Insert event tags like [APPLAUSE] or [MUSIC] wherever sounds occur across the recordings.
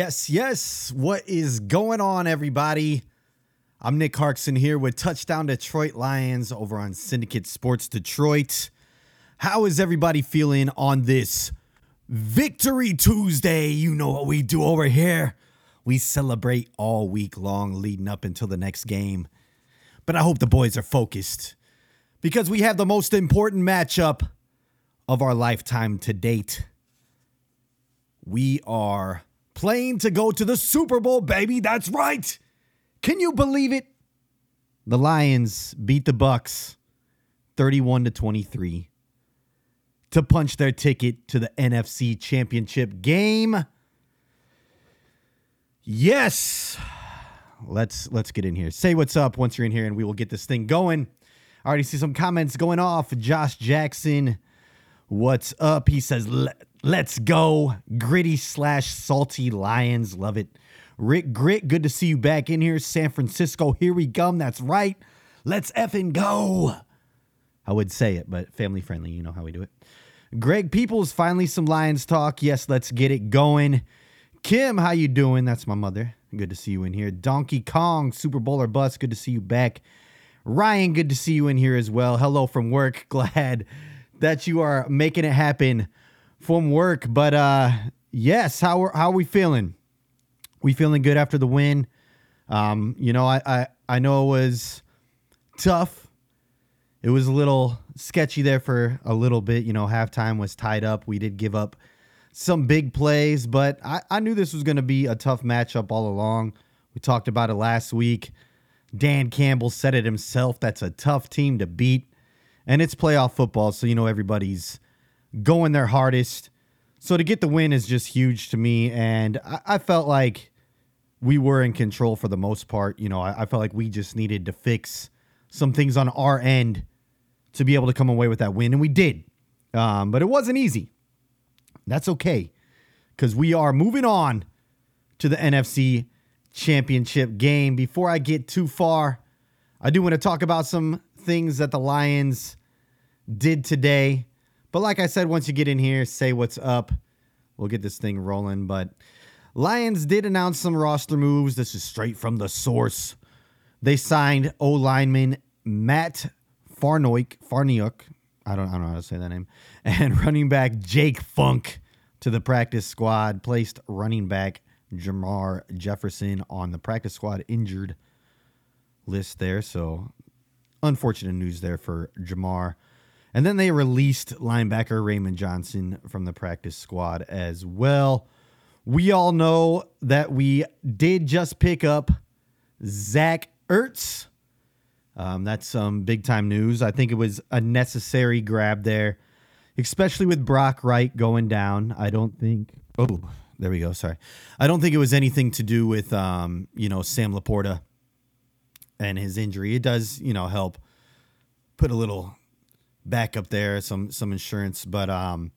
Yes, yes. What is going on, everybody? I'm Nick Harkson here with Touchdown Detroit Lions over on Syndicate Sports Detroit. How is everybody feeling on this Victory Tuesday? You know what we do over here. We celebrate all week long leading up until the next game. But I hope the boys are focused because we have the most important matchup of our lifetime to date. We are playing to go to the Super Bowl, baby. That's right. Can you believe it? The Lions beat the Bucs 31 to 23 to punch their ticket to the NFC Championship game. Yes. Let's let's get in here. Say what's up once you're in here and we will get this thing going. I already see some comments going off. Josh Jackson, what's up? He says, let's go. Gritty slash salty Lions. Love it. Rick Grit, good to see you back in here. San Francisco, here we come. That's right. Let's effing go. I would say it, but family friendly. You know how we do it. Greg Peoples, finally some Lions talk. Yes, let's get it going. Kim, how you doing? That's my mother. Good to see you in here. Donkey Kong, Super Bowl or bust. Good to see you back. Ryan, good to see you in here as well. Hello from work. [LAUGHS] Glad that you are making it happen from work. But uh yes, how are, how are we feeling? We feeling good after the win. Um, you know, I, I I know it was tough. It was a little sketchy there for a little bit. You know, halftime was tied up. We did give up some big plays, but I, I knew this was going to be a tough matchup all along. We talked about it last week. Dan Campbell said it himself. That's a tough team to beat. And it's playoff football, so you know everybody's going their hardest. So to get the win is just huge to me. And I, I felt like we were in control for the most part. You know, I, I felt like we just needed to fix some things on our end to be able to come away with that win. And we did. Um, but it wasn't easy. That's okay because we are moving on to the NFC championship game. Before I get too far, I do want to talk about some things that the Lions did today. But like I said, once you get in here, say what's up. We'll get this thing rolling. But Lions did announce some roster moves. This is straight from the source. They signed O lineman Matt Farnoik, Farniuk. I don't, I don't know how to say that name. [LAUGHS] And running back Jake Funk to the practice squad. Placed running back Jermar Jefferson on the practice squad injured list there. So unfortunate news there for Jermar. And then they released linebacker Raymond Johnson from the practice squad as well. We all know that we did just pick up Zach Ertz. Um, that's some big time news. I think it was a necessary grab there, especially with Brock Wright going down. I don't think. Oh, there we go. Sorry. I don't think it was anything to do with, um, you know, Sam Laporta and his injury. It does, you know, help put a little back up there, some some insurance. But um,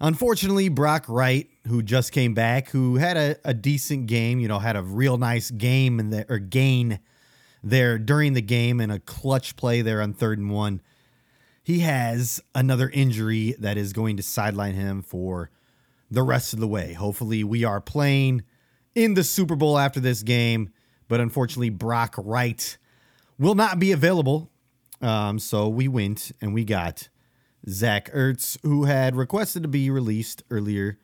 unfortunately, Brock Wright, who just came back, who had a, a decent game, you know, had a real nice game and or gain there during the game and a clutch play there on third and one. He has another injury that is going to sideline him for the rest of the way. Hopefully, we are playing in the Super Bowl after this game, but unfortunately, Brock Wright will not be available. Um, so we went and we got Zach Ertz, who had requested to be released earlier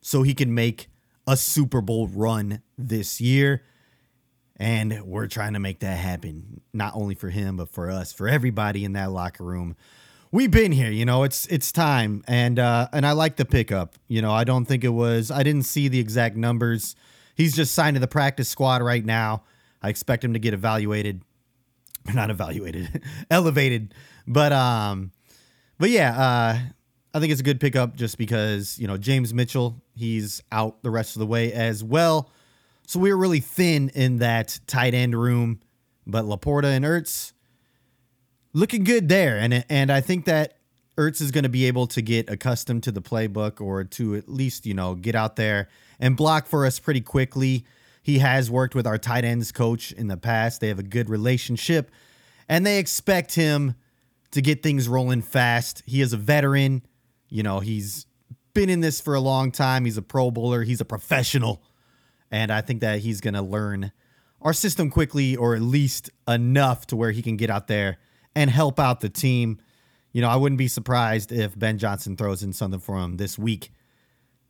so he can make a Super Bowl run this year. And we're trying to make that happen, not only for him, but for us, for everybody in that locker room. We've been here, you know. It's it's time, and uh, and I like the pickup. You know, I don't think it was. I didn't see the exact numbers. He's just signed to the practice squad right now. I expect him to get evaluated, [LAUGHS] not evaluated, [LAUGHS] elevated. But um, but yeah, uh, I think it's a good pickup just because you know James Mitchell he's out the rest of the way as well. So we were really thin in that tight end room, but Laporta and Ertz looking good there, and and I think that Ertz is going to be able to get accustomed to the playbook or to at least you know get out there and block for us pretty quickly. He has worked with our tight ends coach in the past. They have a good relationship, and they expect him to get things rolling fast. He is a veteran. You know, he's been in this for a long time. He's a Pro Bowler. He's a professional And I think that he's going to learn our system quickly, or at least enough to where he can get out there and help out the team. You know, I wouldn't be surprised if Ben Johnson throws in something for him this week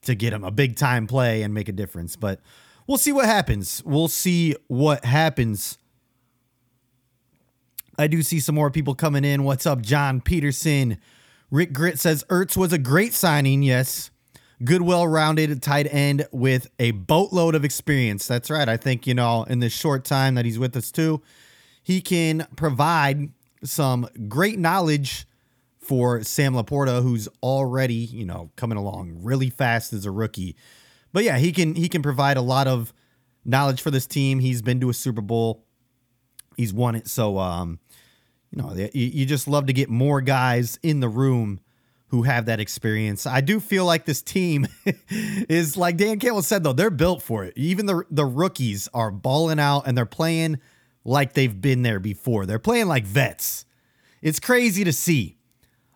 to get him a big time play and make a difference. But we'll see what happens. We'll see what happens. I do see some more people coming in. What's up, John Peterson? Rick Grit says Ertz was a great signing. Yes. Good, well rounded tight end with a boatload of experience. That's right. I think, you know, in this short time that he's with us, too, he can provide some great knowledge for Sam Laporta, who's already, you know, coming along really fast as a rookie. But yeah, he can he can provide a lot of knowledge for this team. He's been to a Super Bowl. He's won it. So um, you know, you, you just love to get more guys in the room who have that experience. I do feel like this team [LAUGHS] is like Dan Campbell said though, they're built for it. Even the the rookies are balling out and they're playing like they've been there before. They're playing like vets. It's crazy to see.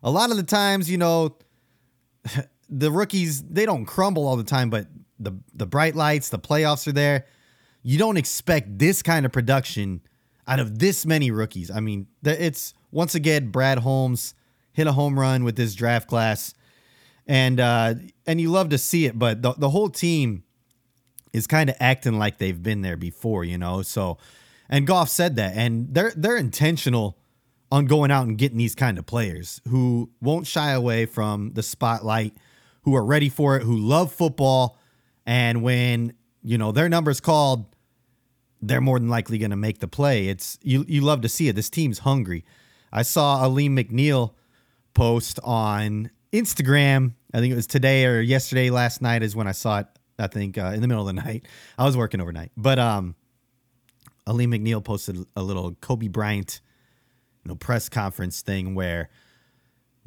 A lot of the times, you know, [LAUGHS] the rookies, they don't crumble all the time, but the the bright lights, the playoffs are there. You don't expect this kind of production out of this many rookies. I mean, it's once again Brad Holmes hit a home run with this draft class, and uh, and you love to see it, but the the whole team is kind of acting like they've been there before, you know. So, and Goff said that, and they're they're intentional on going out and getting these kind of players who won't shy away from the spotlight, who are ready for it, who love football, and when you know their numbers called, they're more than likely going to make the play. It's you you love to see it. This team's hungry. I saw Alim McNeill post on Instagram. I think it was today or yesterday, last night is when I saw it. I think uh, in the middle of the night. I was working overnight, but um, Alim McNeill posted a little Kobe Bryant, you know, press conference thing where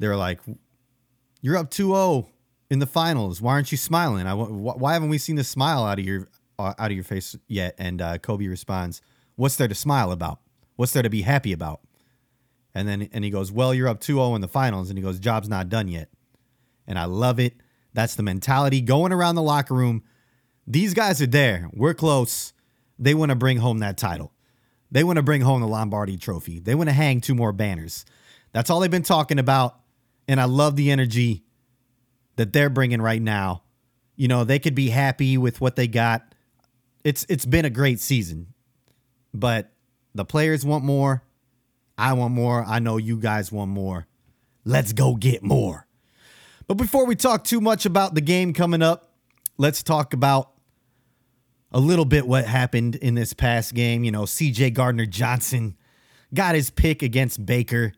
they're like, "You're up 2-0 in the finals. Why aren't you smiling? I, why haven't we seen the smile out of your uh, out of your face yet?" And uh, Kobe responds, "What's there to smile about? What's there to be happy about?" And then and he goes, "Well, you're up 2-0 in the finals." And he goes, "Job's not done yet." And I love it. That's the mentality going around the locker room. These guys are there. We're close. They want to bring home that title. They want to bring home the Lombardi trophy. They want to hang two more banners. That's all they've been talking about. And I love the energy that they're bringing right now. You know, they could be happy with what they got. It's it's been a great season. But the players want more. I want more. I know you guys want more. Let's go get more. But before we talk too much about the game coming up, let's talk about a little bit what happened in this past game. You know, CJ Gardner Johnson got his pick against Baker,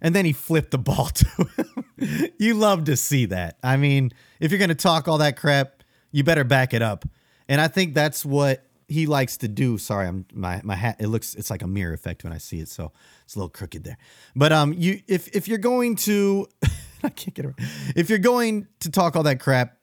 and then he flipped the ball [LAUGHS] to him. you love to see that. I mean, if you're going to talk all that crap, you better back it up. And I think that's what he likes to do. Sorry, I'm my my hat. It looks it's like a mirror effect when I see it, so it's a little crooked there. But um, you if if you're going to, [LAUGHS] I can't get it. If you're going to talk all that crap,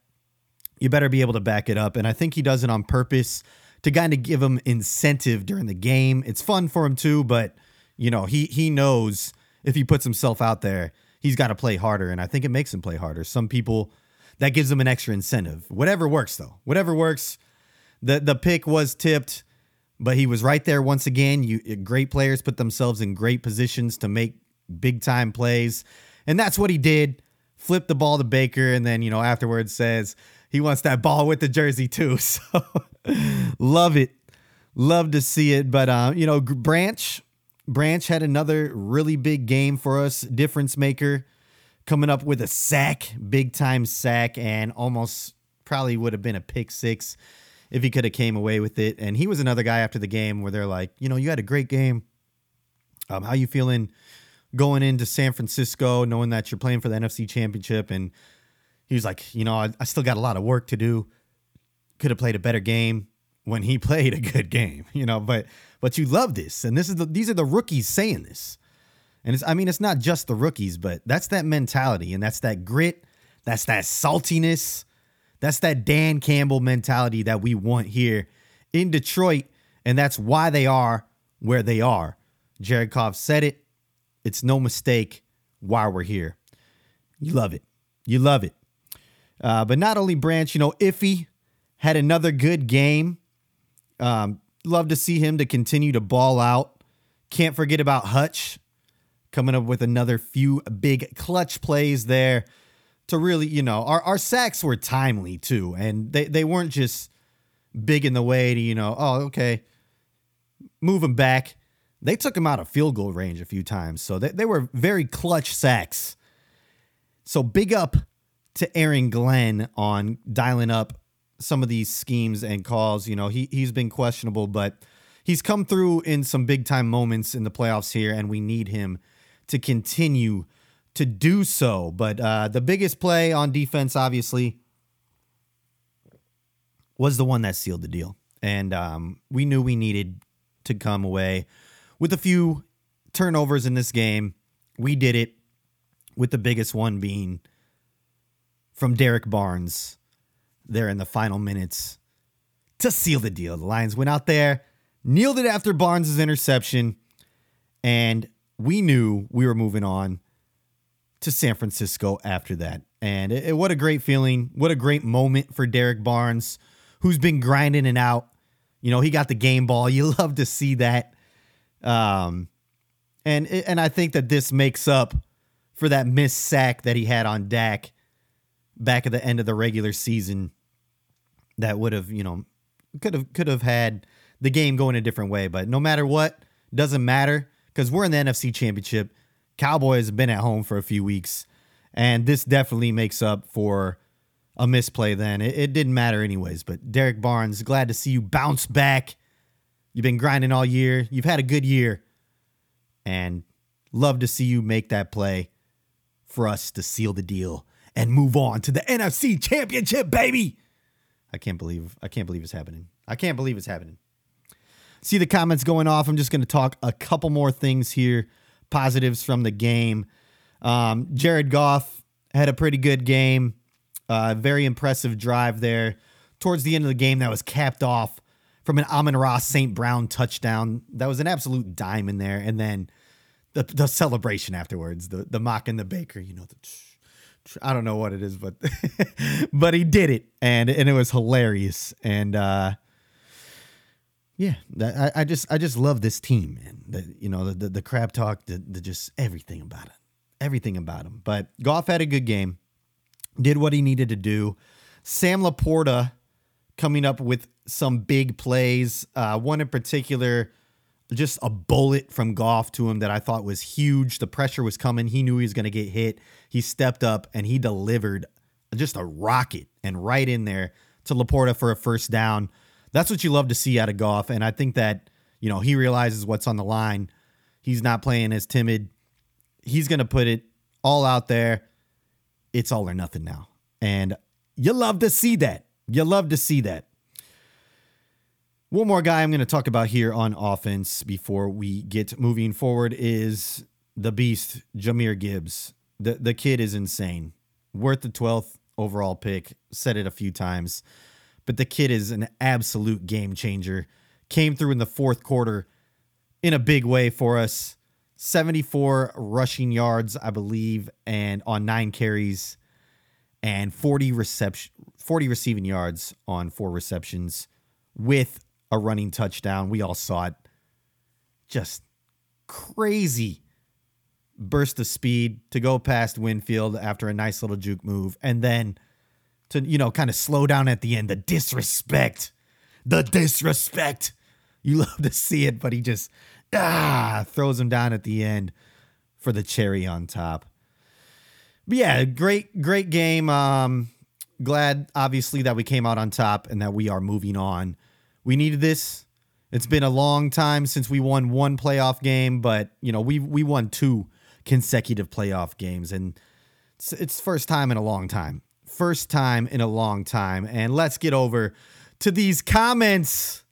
you better be able to back it up. And I think he does it on purpose to kind of give him incentive during the game. It's fun for him too, but you know he he knows if he puts himself out there, he's got to play harder, and I think it makes him play harder. Some people that gives them an extra incentive. Whatever works though, whatever works the the pick was tipped, but he was right there once again. You great players put themselves in great positions to make big time plays, and that's what he did. Flipped the ball to Baker, and then you know afterwards says he wants that ball with the jersey too. [LAUGHS] So love it, love to see it. But uh, you know Branch Branch had another really big game for us, difference maker, coming up with a sack, big time sack, and almost probably would have been a pick six if he could have came away with it. And he was another guy after the game where they're like, you know, you had a great game. Um, how you feeling going into San Francisco, knowing that you're playing for the NFC Championship? And he was like, you know, I, I still got a lot of work to do. Could have played a better game when he [LAUGHS] played a good game, you know. But but you love this, and this is the, these are the rookies saying this. And it's, I mean, it's not just the rookies, but that's that mentality and that's that grit, that's that saltiness, that's that Dan Campbell mentality that we want here in Detroit. And that's why they are where they are. Jared Goff said it. It's no mistake why we're here. You love it. You love it. Uh, but not only Branch, you know, Iffy had another good game. Um, love to see him to continue to ball out. Can't forget about Hutch coming up with another few big clutch plays there to really, you know, our, our sacks were timely too. And they, they weren't just big in the way to, you know, oh, okay, move him back. They took him out of field goal range a few times. So they, they were very clutch sacks. So big up to Aaron Glenn on dialing up some of these schemes and calls. You know, he, he's been questionable, but he's come through in some big time moments in the playoffs here, and we need him to continue to do so. But uh, the biggest play on defense, obviously, was the one that sealed the deal. And um, we knew we needed to come away with a few turnovers in this game. We did it, with the biggest one being from Derek Barnes there in the final minutes to seal the deal. The Lions went out there, kneeled it after Barnes' interception, and we knew we were moving on to San Francisco after that. And it, it, what a great feeling. What a great moment for Derek Barnes, who's been grinding and out. You know, he got the game ball. [LAUGHS] You love to see that. Um, and and I think that this makes up for that missed sack that he had on Dak back at the end of the regular season. That would have, you know, could have could have had the game going a different way. But no matter what, doesn't matter because we're in the NFC Championship. Cowboys have been at home for a few weeks, and this definitely makes up for a misplay then. It, it, didn't matter anyways. But Derek Barnes, glad to see you bounce back. You've been grinding all year. You've had a good year. And love to see you make that play for us to seal the deal and move on to the NFC Championship, baby. I can't believe I can't believe it's happening. I can't believe it's happening see the comments going off. I'm just going to talk a couple more things here, positives from the game. Um, Jared Goff had a pretty good game, uh, very impressive drive there towards the end of the game that was capped off from an Amon-Ra St. Brown touchdown. That was an absolute in there. And then the, the celebration afterwards, the, the mock and the baker, you know, the. I don't know what it is, but [LAUGHS] but he did it, and and it was hilarious. And uh, yeah, I, I just I just love this team, man. You know the, the, the crap talk, the, the just everything about it, everything about him. But Goff had a good game, did what he needed to do. Sam LaPorta coming up with some big plays. Uh, one in particular, just a bullet from Goff to him that I thought was huge. The pressure was coming. He knew he was going to get hit. He stepped up and he delivered just a rocket and right in there to LaPorta for a first down that's what you love to see out of Goff. And I think that, you know, he realizes what's on the line. He's not playing as timid. He's going to put it all out there. It's all or nothing now. And you love to see that. You love to see that. One more guy I'm going to talk about here on offense before we get moving forward is the beast, Jahmyr Gibbs. The, the kid is insane. Worth the 12th overall pick. Said it a few times but the kid is an absolute game changer. Came through in the fourth quarter in a big way for us. 74 rushing yards, I believe, and on nine carries, and 40 reception, 40 receiving yards on four receptions with a running touchdown. We all saw it. Just crazy burst of speed to go past Winfield after a nice little juke move, and then to, you know, kind of slow down at the end. The disrespect, the disrespect. You [LAUGHS] love to see it, but he just ah throws him down at the end for the cherry on top. But yeah, great, great game. Um, glad obviously that we came out on top and that we are moving on. We needed this. It's been a long time since we won one playoff game, but you know we we won two consecutive playoff games, and it's, it's first time in a long time first time in a long time. And let's get over to these comments.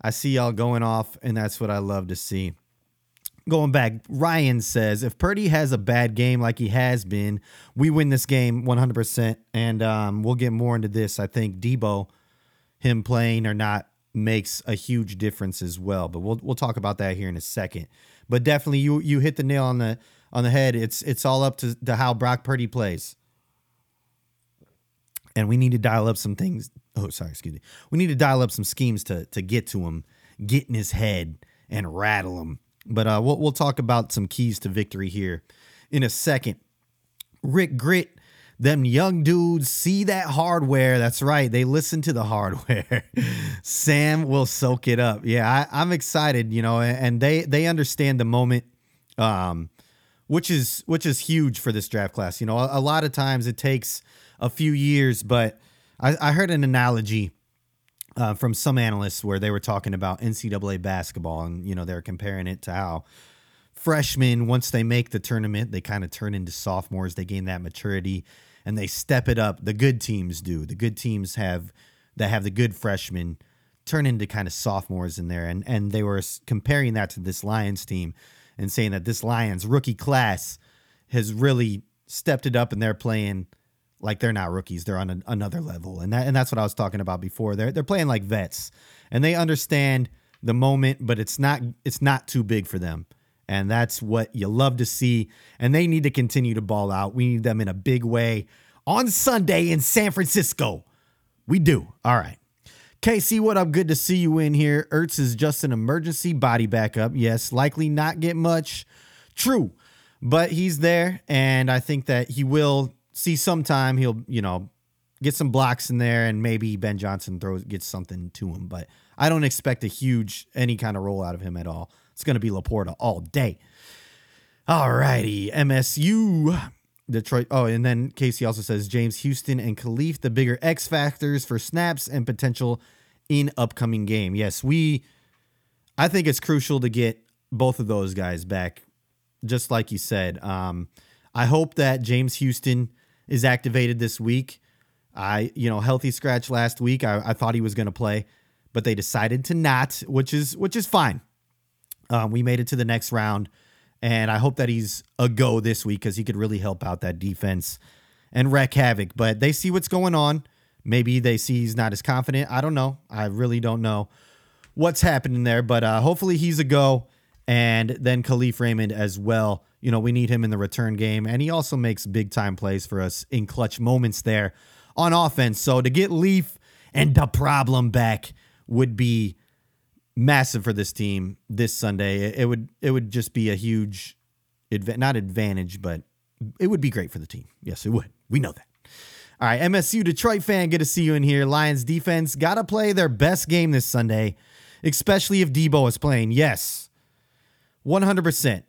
I see y'all going off, and that's what I love to see. Going back, Ryan says if Purdy has a bad game like he has been, we win this game 100%. And um, we'll get more into this. I think Deebo, him playing or not, makes a huge difference as well. But we'll we'll talk about that here in a second. But definitely, you you hit the nail on the on the head. It's it's all up to, to how Brock Purdy plays. and we need to dial up some things. Oh, sorry, excuse me. We need to dial up some schemes to to get to him, get in his head, and rattle him. But uh, we'll we'll talk about some keys to victory here in a second. Rick Grit, them young dudes see that hardware. That's right, they listen to the hardware. [LAUGHS] Sam will soak it up. Yeah, I, I'm excited. You know, and they they understand the moment. Um, which is which is huge for this draft class. You know, a, a lot of times it takes a few years, but I, I heard an analogy uh, from some analysts where they were talking about NCAA basketball, and you know they're comparing it to how freshmen once they make the tournament, they kind of turn into sophomores. They gain that maturity and they step it up. The good teams do. The good teams have that have the good freshmen turn into kind of sophomores in there, and and they were comparing that to this Lions team and saying that this Lions rookie class has really stepped it up and they're playing like they're not rookies. They're on another level. And that and that's what I was talking about before. They're they're playing like vets. And they understand the moment, but it's not it's not too big for them. And that's what you love to see. And they need to continue to ball out. We need them in a big way on Sunday in San Francisco. We do. All right. Casey, what up? Good to see you in here. Ertz is just an emergency body backup. Yes, likely not get much. True. But he's there, and I think that he will see sometime he'll, you know, get some blocks in there and maybe Ben Johnson throws gets something to him. But I don't expect a huge any kind of role out of him at all. It's gonna be Laporta all day. All righty. MSU. Detroit. Oh, and then Casey also says James Houston and Kalif, the bigger X factors for snaps and potential in upcoming game. Yes, we I think it's crucial to get both of those guys back, just like you said. Um, I hope that James Houston is activated this week. I, you know, healthy scratch last week. I, I thought he was going to play, but they decided to not, which is which is fine. Um, we made it to the next round, and I hope that he's a go this week because he could really help out that defense and wreak havoc. But they see what's going on. Maybe they see he's not as confident. I don't know. I really don't know what's happening there. But uh, hopefully he's a go, and then Kalif Raymond as well you know, we need him in the return game. And he also makes big time plays for us in clutch moments there on offense. So to get Leaf and the problem back would be massive for this team this Sunday. It would it would just be a huge not advantage, but it would be great for the team. Yes, it would. We know that. All right, MSU Detroit fan, good to see you in here. Lions defense got to play their best game this Sunday, especially if Deebo is playing. Yes, 100%.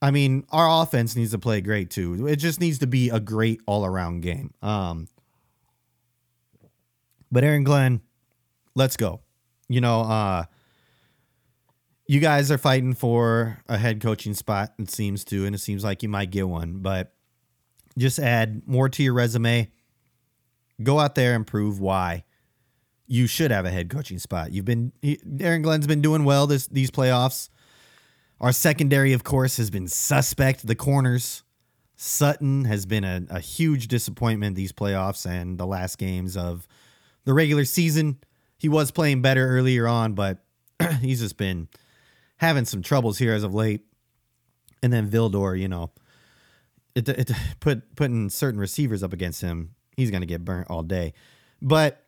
I mean, our offense needs to play great too. It just needs to be a great all around game. Um, but Aaron Glenn, let's go. You know, uh, you guys are fighting for a head coaching spot, it seems to, and it seems like you might get one, but just add more to your resume. Go out there and prove why you should have a head coaching spot. You've been Aaron Glenn's been doing well this these playoffs. Our secondary, of course, has been suspect. The corners, Sutton has been a, a huge disappointment these playoffs and the last games of the regular season. He was playing better earlier on, but [CLEARS THROAT] he's just been having some troubles here as of late. And then Vildor, you know, it, it put putting certain receivers up against him, he's going to get burnt all day. But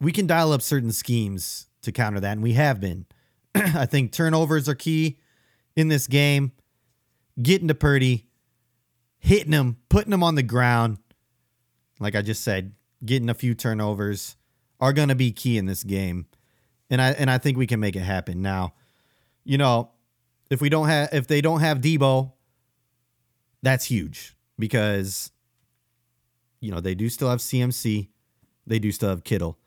we can dial up certain schemes to counter that, and we have been. [CLEARS THROAT] I think turnovers are key in this game. Getting to Purdy, hitting him, putting him on the ground. Like I just said, getting a few turnovers are going to be key in this game. And I and I think we can make it happen. Now, you know, if we don't have if they don't have Deebo, that's huge because you know, they do still have CMC, they do still have Kittle.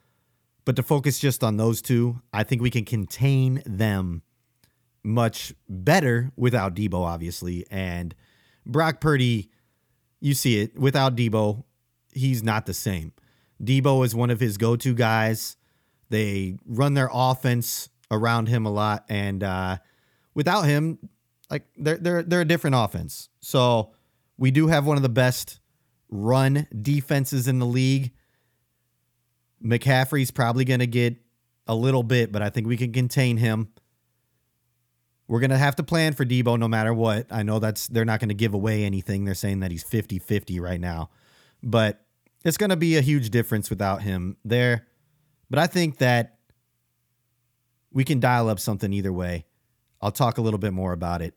But to focus just on those two, I think we can contain them much better without Deebo, obviously. And Brock Purdy, you see it without Deebo, he's not the same. Deebo is one of his go to guys. They run their offense around him a lot. And uh, without him, like they're, they're, they're a different offense. So we do have one of the best run defenses in the league. McCaffrey's probably going to get a little bit, but I think we can contain him. We're going to have to plan for Deebo no matter what. I know that's they're not going to give away anything. They're saying that he's 50-50 right now. But it's going to be a huge difference without him there. But I think that we can dial up something either way. I'll talk a little bit more about it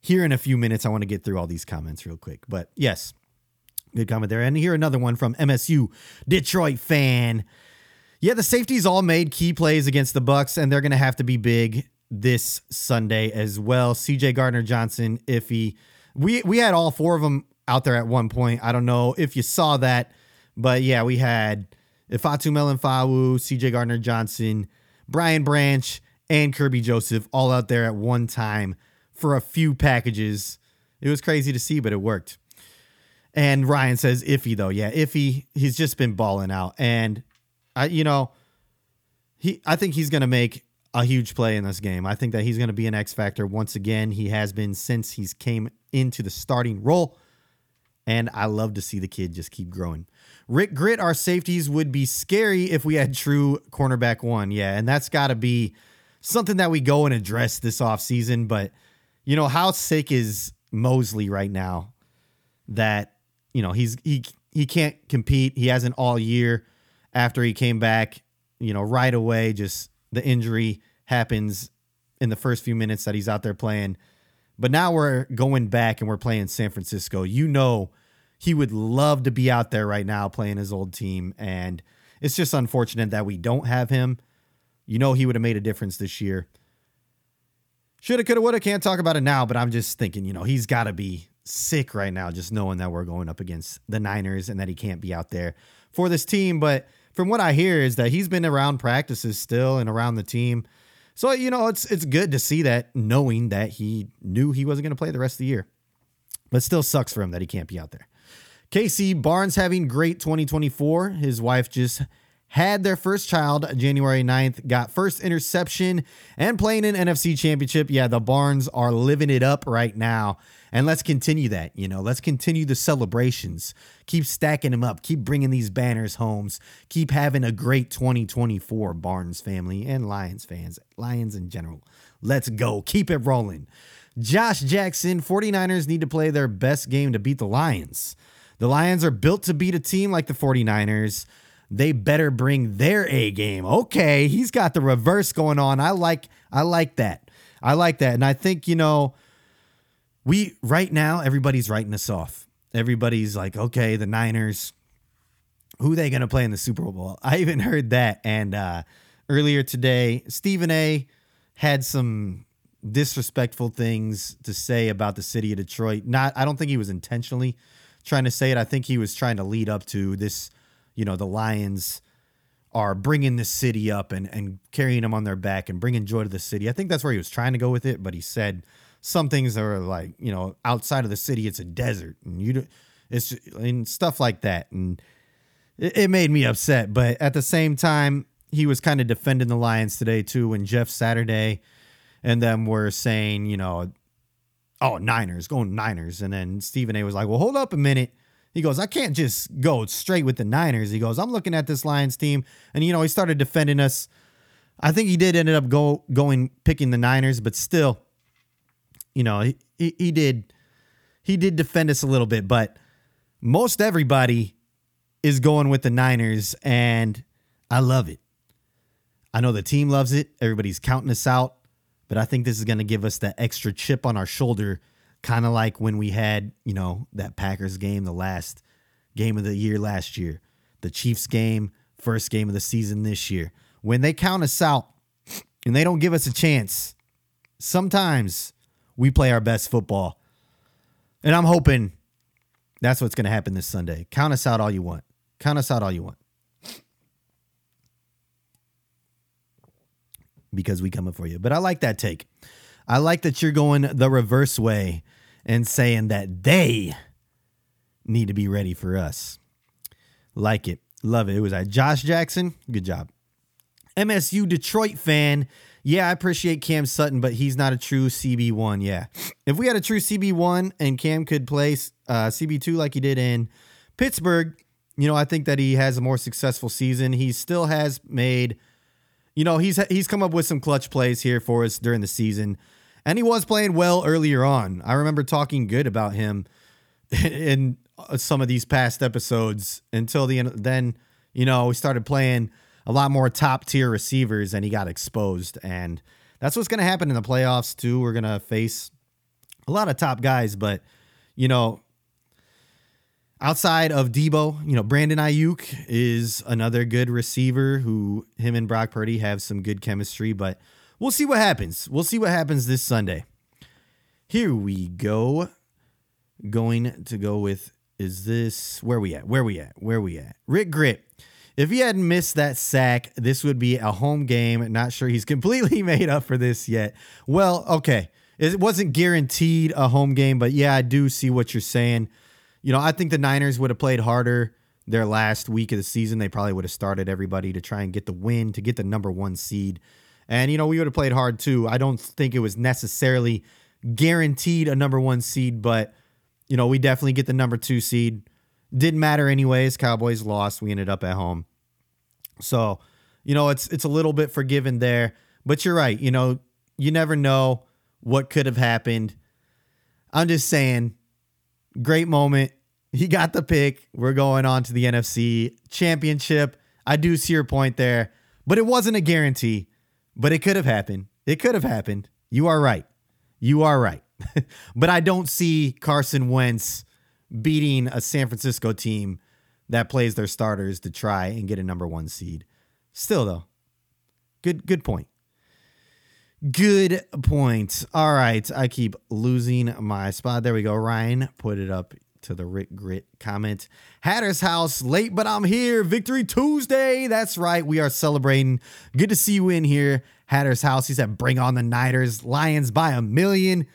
here in a few minutes. I want to get through all these comments real quick. But yes, good comment there. And here another one from MSU Detroit fan. Yeah, the safeties all made key plays against the Bucs, and they're going to have to be big this Sunday as well. CJ Gardner Johnson, Iffy. We we had all four of them out there at one point. I don't know if you saw that, but yeah, we had Ifeatu Melifonwu, CJ Gardner Johnson, Brian Branch, and Kerby Joseph all out there at one time for a few packages. It was crazy to see, but it worked. And Ryan says iffy though. Yeah, iffy. He's just been balling out. And I you know, he I think he's gonna make a huge play in this game. I think that he's gonna be an X factor once again. He has been since he's came into the starting role. And I love to see the kid just keep growing. Rick Grit, our safeties would be scary if we had true cornerback one. Yeah, and that's got to be something that we go and address this offseason. But, you know, how sick is Mosley right now that, you know, he's he he can't compete. He hasn't all year after he came back, you know, right away, just the injury happens in the first few minutes that he's out there playing. But now we're going back and we're playing San Francisco. You know, he would love to be out there right now playing his old team. And it's just unfortunate that we don't have him. You know, he would have made a difference this year. Shoulda, coulda, woulda. Can't talk about it now, but I'm just thinking, you know, he's got to be sick right now just knowing that we're going up against the Niners and that he can't be out there for this team. But from what I hear is that he's been around practices still and around the team. So, you know, it's it's good to see that knowing that he knew he wasn't going to play the rest of the year. But still sucks for him that he can't be out there. Casey Barnes having great 2024. His wife just had their first child January 9th, got first interception and playing an NFC championship. Yeah, the Barnes are living it up right now. And let's continue that. You know, let's continue the celebrations. Keep stacking them up. Keep bringing these banners homes. Keep having a great 2024, Barnes family and Lions fans, Lions in general. Let's go. Keep it rolling. Josh Jackson, 49ers need to play their best game to beat the Lions. The Lions are built to beat a team like the 49ers. They better bring their A game. Okay, he's got the reverse going on. I like I like that. I like that. And I think, you know, we right now everybody's writing us off. Everybody's like, okay, the Niners, who they going to play in the Super Bowl? I even heard that and uh earlier today, Stephen A had some disrespectful things to say about the city of Detroit. Not I don't think he was intentionally trying to say it. I think he was trying to lead up to this, you know, the Lions are bringing the city up and, and carrying them on their back and bringing joy to the city. I think that's where he was trying to go with it, but he said some things that are like, you know, outside of the city, it's a desert and you, it's and stuff like that. And it, it made me upset, but at the same time, he was kind of defending the Lions today too. When Jeff Saturday and them were saying, you know, oh, Niners, going Niners. And then Stephen A was like, well, hold up a minute. He goes, I can't just go straight with the Niners. He goes, I'm looking at this Lions team. And, you know, he started defending us. I think he did ended up go going picking the Niners, but still, you know, he, he, he did he did defend us a little bit, but most everybody is going with the Niners, and I love it. I know the team loves it. Everybody's counting us out. But I think this is going to give us that extra chip on our shoulder, kind of like when we had, you know, that Packers game, the last game of the year last year, the Chiefs game, first game of the season this year. When they count us out and they don't give us a chance, sometimes we play our best football. And I'm hoping that's what's going to happen this Sunday. Count us out all you want. Count us out all you want. Because we coming for you. But I like that take. I like that you're going the reverse way and saying that they need to be ready for us. Like it. Love it. It was at Josh Jackson. Good job. MSU Detroit fan. Yeah, I appreciate Cam Sutton, but he's not a true CB1. Yeah. If we had a true CB1 and Cam could play uh, CB2 like he did in Pittsburgh, you know, I think that he has a more successful season. He still has made you know, he's he's come up with some clutch plays here for us during the season, and he was playing well earlier on. I remember talking good about him [LAUGHS] in uh, some of these past episodes until the end. Then, you know, we started playing a lot more top tier receivers and he got exposed. And that's what's going to happen in the playoffs, too. We're going to face a lot of top guys, but, you know, outside of Deebo, you know, Brandon Aiyuk is another good receiver who him and Brock Purdy have some good chemistry, but we'll see what happens. We'll see what happens this Sunday. Here we go. Going to go with is this where we at? Where we at? Where we at? Rick Grit. If he hadn't missed that sack, this would be a home game. Not sure he's [LAUGHS] completely made up for this yet. Well, okay. It wasn't guaranteed a home game, but yeah, I do see what you're saying. You know, I think the Niners would have played harder their last week of the season. They probably would have started everybody to try and get the win, to get the number one seed. And, you know, we would have played hard too. I don't think it was necessarily guaranteed a number one seed, but, you know, we definitely get the number two seed. Didn't matter anyways. Cowboys lost. We ended up at home. So, you know, it's it's a little bit forgiven there. But you're right. You know, you never know what could have happened. I'm just saying, great moment. He got the pick. We're going on to the NFC championship. I do see your point there, but it wasn't a guarantee. But it could have happened. It could have happened. You are right. You are right. [LAUGHS] but I don't see Carson Wentz beating a San Francisco team that plays their starters to try and get a number one seed. Still though, good good point. Good point. All right, I keep losing my spot. There we go. Ryan put it up to the Rick Grit comment. Hatter's house late, but I'm here. Victory Tuesday. That's right. We are celebrating. Good to see you in here. Hatter's house. He said, bring on the Niners. Lions by a million.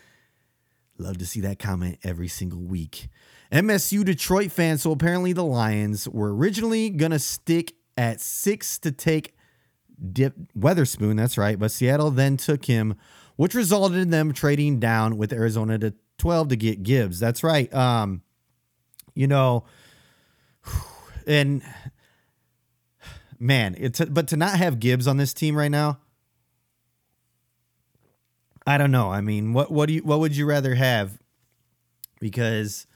Love to see that comment every single week. MSU Detroit fan. So apparently the Lions were originally going to stick at six to take Dip Witherspoon, That's right. But Seattle then took him, which resulted in them trading down with Arizona to 12 to get Gibbs. That's right. Um, you know, [SIGHS] and man, it's but to not have Gibbs on this team right now, I don't know. I mean, what what do you what would you rather have? Because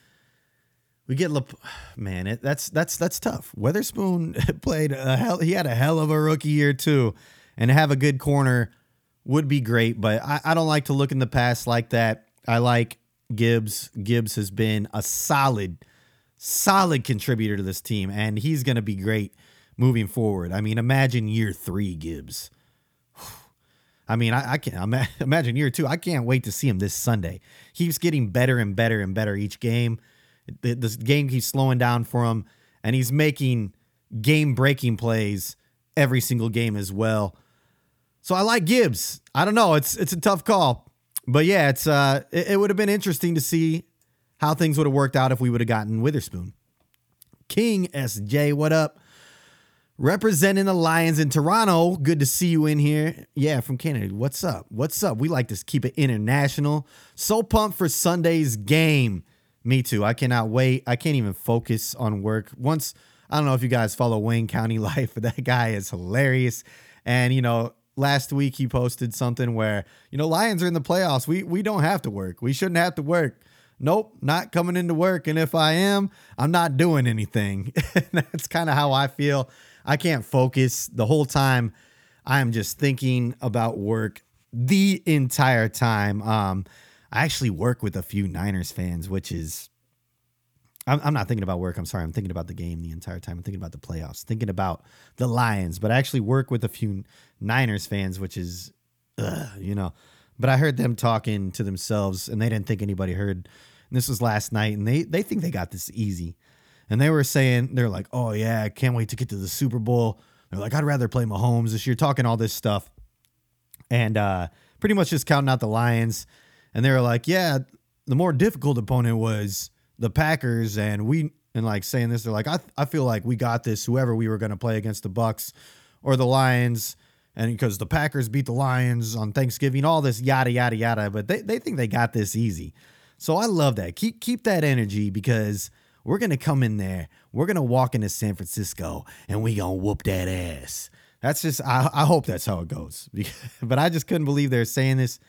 we get Le, [SIGHS] man, it, that's that's that's tough. Witherspoon [LAUGHS] played a hell. He had a hell of a rookie year too, and have a good corner would be great. But I, I don't like to look in the past like that. I like Gibbs. Gibbs has been a solid solid contributor to this team, and he's going to be great moving forward. I mean, imagine year three, Gibbs. [SIGHS] I mean, I, I can [LAUGHS] imagine year two. I can't wait to see him this Sunday. He's getting better and better and better each game. This game keeps slowing down for him, and he's making game breaking plays every single game as well. So I like Gibbs. I don't know. It's it's a tough call, but yeah, it's uh, it, it would have been interesting to see how things would have worked out if we would have gotten Witherspoon. King SJ, what up? Representing the Lions in Toronto. Good to see you in here. Yeah, from Canada. What's up? What's up? We like to keep it international. So pumped for Sunday's game. Me too. I cannot wait. I can't even focus on work. Once, I don't know if you guys follow Wayne County [LAUGHS] Life, but that guy is hilarious. And, you know, last week he posted something where, you know, Lions are in the playoffs. We we don't have to work. We shouldn't have to work nope, not coming into work. And if I am, I'm not doing anything. [LAUGHS] That's kind of how I feel. I can't focus the whole time. I'm just thinking about work the entire time. Um, I actually work with a few Niners fans, which is, I'm, I'm not thinking about work. I'm sorry. I'm thinking about the game the entire time. I'm thinking about the playoffs, thinking about the Lions, but I actually work with a few Niners fans, which is, ugh, you know, but I heard them talking to themselves, and they didn't think anybody heard. And this was last night, and they they think they got this easy. And they were saying they're like, "Oh yeah, I can't wait to get to the Super Bowl." They're like, "I'd rather play Mahomes this year." Talking all this stuff, and uh, pretty much just counting out the Lions. And they were like, "Yeah, the more difficult opponent was the Packers," and we and like saying this, they're like, "I I feel like we got this. Whoever we were going to play against the Bucs or the Lions." and because the Packers beat the Lions on Thanksgiving, all this yada yada yada, but they, they think they got this easy. So I love that. Keep keep that energy because we're gonna come in there, we're gonna walk into San Francisco and we gonna whoop that ass. That's just I, I hope that's how it goes. [LAUGHS] but I just couldn't believe they're saying this.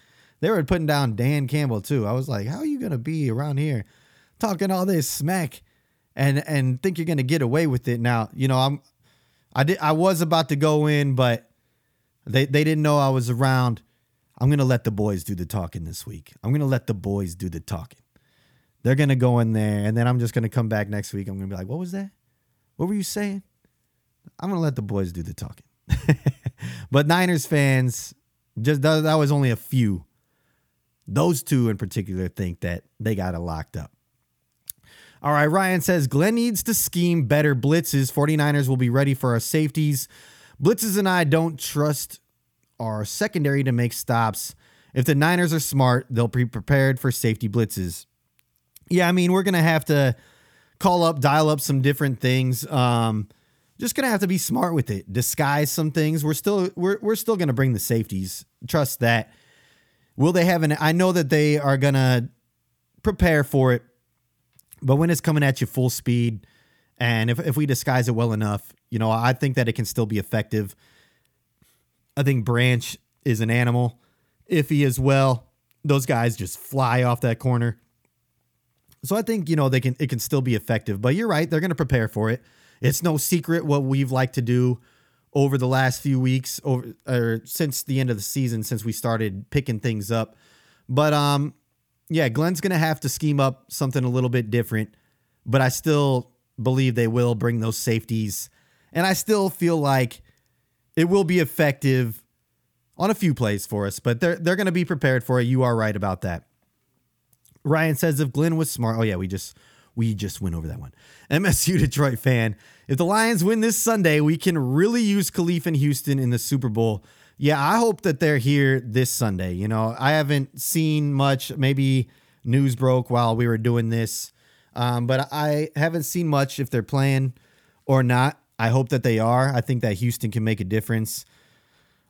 They were putting down Dan Campbell too. I was like, how are you gonna be around here talking all this smack and and think you're gonna get away with it. Now, you know, I'm I did I was about to go in, but they they didn't know I was around. I'm gonna let the boys do the talking this week. I'm gonna let the boys do the talking. They're gonna go in there, and then I'm just gonna come back next week. I'm gonna be like, "What was that? What were you saying?" I'm gonna let the boys do the talking. [LAUGHS] but Niners fans, just that, that was only a few. Those two in particular think that they got it locked up. All right, Ryan says Glenn needs to scheme better blitzes. 49ers will be ready for our safeties. Blitzes and I don't trust our secondary to make stops. If the Niners are smart, they'll be prepared for safety blitzes. Yeah, I mean, we're going to have to call up, dial up some different things. Um, just gonna have to be smart with it. Disguise some things. We're still we're we're still gonna bring the safeties. Trust that. Will they have an? I know that they are gonna prepare for it, but when it's coming at you full speed, and if if we disguise it well enough, you know, I think that it can still be effective. I think Branch is an animal. Iffy as well. Those guys just fly off that corner. So I think you know they can it can still be effective. But you're right; they're to prepare for it. It's no secret what we've liked to do over the last few weeks, over or since the end of the season, since we started picking things up. But um, yeah, Glenn's gonna have to scheme up something a little bit different. But I still believe they will bring those safeties, and I still feel like it will be effective on a few plays for us. But they're they're gonna be prepared for it. You are right about that. Ryan says if Glenn was smart, oh yeah, we just we just went over that one. MSU [LAUGHS] Detroit fan. If the Lions win this Sunday, we can really use Kalif and Houston in the Super Bowl. Yeah, I hope that they're here this Sunday. You know, I haven't seen much. Maybe news broke while we were doing this, um, but I haven't seen much if they're playing or not. I hope that they are. I think that Houston can make a difference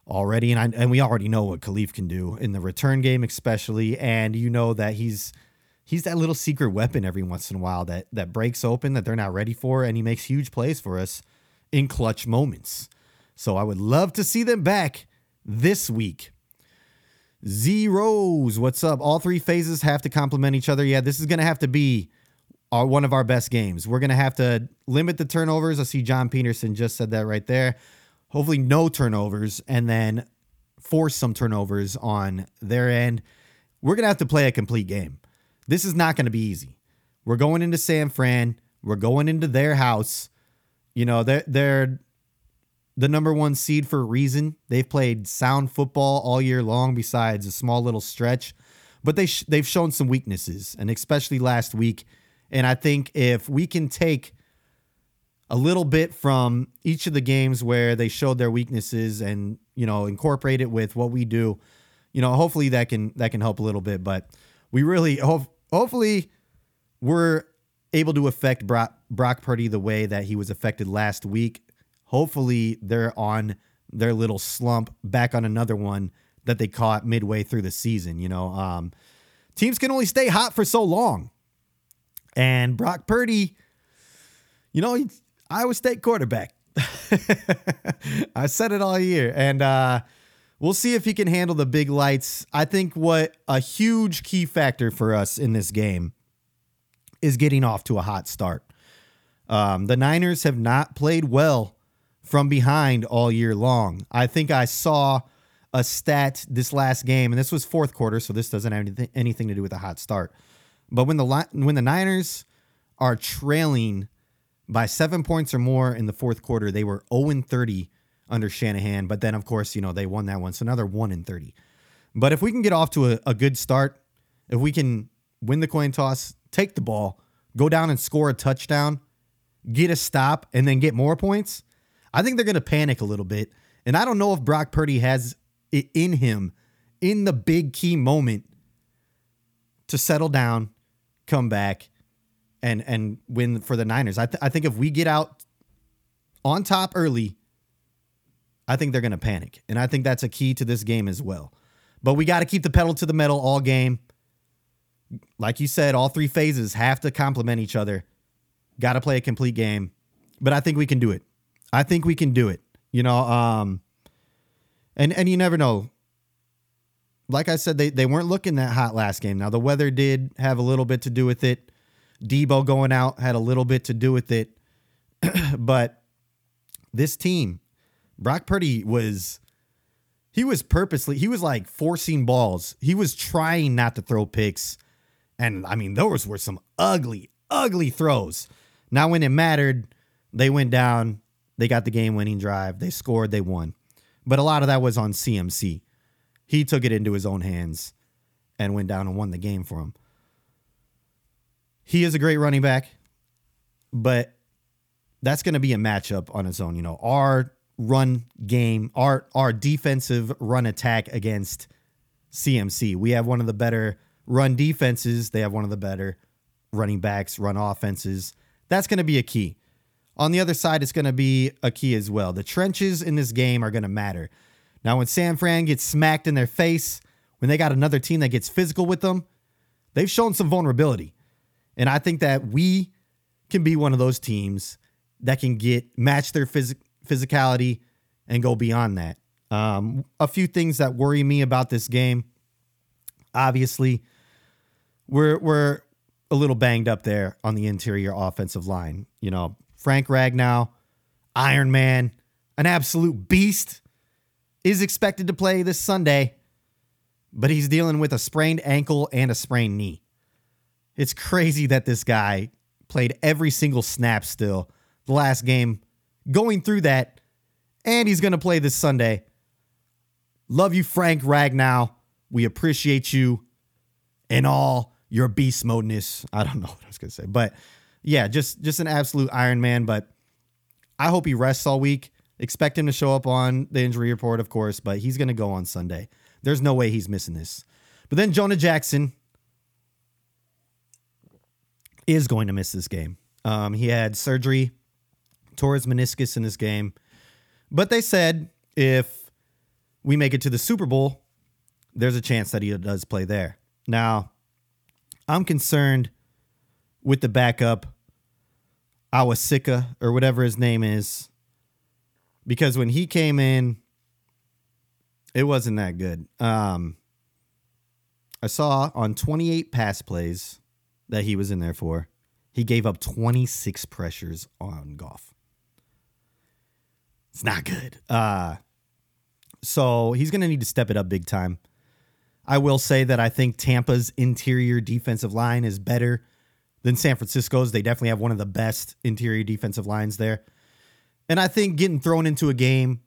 already, and I, and we already know what Kalif can do in the return game, especially. And you know that he's he's that little secret weapon every once in a while that that breaks open that they're not ready for, and he makes huge plays for us in clutch moments. So I would love to see them back this week. Zeros, what's up? All three phases have to complement each other. Yeah, this is going to have to be our, one of our best games. We're going to have to limit the turnovers. I see John Peterson just said that right there. Hopefully, no turnovers, and then force some turnovers on their end. We're going to have to play a complete game. This is not going to be easy. We're going into San Fran. We're going into their house. You know, they're, they're the number one seed for a reason. They've played sound football all year long, besides a small little stretch. But they sh- they've shown some weaknesses, and especially last week. And I think if we can take a little bit from each of the games where they showed their weaknesses and you know incorporate it with what we do, you know, hopefully that can that can help a little bit. But we really hope hopefully we're able to affect Brock, Brock Purdy the way that he was affected last week. Hopefully they're on their little slump, back on another one that they caught midway through the season. You know, um, teams can only stay hot for so long. And Brock Purdy, you know, Iowa State quarterback. [LAUGHS] I said it all year. And uh, We'll see if he can handle the big lights. I think what a huge key factor for us in this game is getting off to a hot start. Um, the Niners have not played well from behind all year long. I think I saw a stat this last game, and this was fourth quarter, so this doesn't have anything, anything to do with a hot start. But when the when the Niners are trailing by seven points or more in the fourth quarter, they were 0 30 under Shanahan. But then, of course, you know, they won that one. So another one in 30. But if we can get off to a, a good start, if we can win the coin toss, take the ball, go down and score a touchdown, get a stop, and then get more points, I think they're going to panic a little bit. And I don't know if Brock Purdy has it in him in the big key moment to settle down, come back, and and win for the Niners. I, th- I think if we get out on top early, I think they're going to panic. And I think that's a key to this game as well. But we got to keep the pedal to the metal all game. Like you said, all three phases have to complement each other. Got to play a complete game. But I think we can do it. I think we can do it. You know, um and and you never know. Like I said, they, they weren't looking that hot last game. Now the weather did have a little bit to do with it. Deebo going out had a little bit to do with it. [CLEARS THROAT] but this team, Brock Purdy was he was purposely he was like forcing balls. He was trying not to throw picks. And I mean, those were some ugly, ugly throws. Now when it mattered, they went down, they got the game winning drive, they scored, they won. But a lot of that was on CMC. He took it into his own hands and went down and won the game for him. He is a great running back, but that's going to be a matchup on its own. You know, our run game, our our defensive run attack against CMC. We have one of the better run defenses. They have one of the better running backs, run offenses. That's going to be a key. On the other side, it's going to be a key as well. The trenches in this game are going to matter. Now, when San Fran gets smacked in their face, when they got another team that gets physical with them, they've shown some vulnerability. And I think that we can be one of those teams that can get match their phys- physicality and go beyond that. Um, a few things that worry me about this game. Obviously, we're we're a little banged up there on the interior offensive line. You know, Frank Ragnow, Iron Man, an absolute beast, is expected to play this Sunday, but he's dealing with a sprained ankle and a sprained knee. It's crazy that this guy played every single snap still the last game, going through that, and he's going to play this Sunday. Love you, Frank Ragnow. We appreciate you and all your beast modeness. I don't know [LAUGHS] what I was gonna say, but yeah, just just an absolute Iron Man. But I hope he rests all week. Expect him to show up on the injury report, of course, but he's gonna go on Sunday. There's no way he's missing this. But then Jonah Jackson is going to miss this game. Um, he had surgery, tore his meniscus in this game, but they said if we make it to the Super Bowl, there's a chance that he does play there. Now, I'm concerned with the backup, Awosika, or whatever his name is, because when he came in, it wasn't that good. Um, I saw on 28 pass plays that he was in there for, he gave up 26 pressures on Goff. It's not good. Uh, so he's going to need to step it up big time. I will say that I think Tampa's interior defensive line is better than San Francisco's. They definitely have one of the best interior defensive lines there. And I think getting thrown into a game,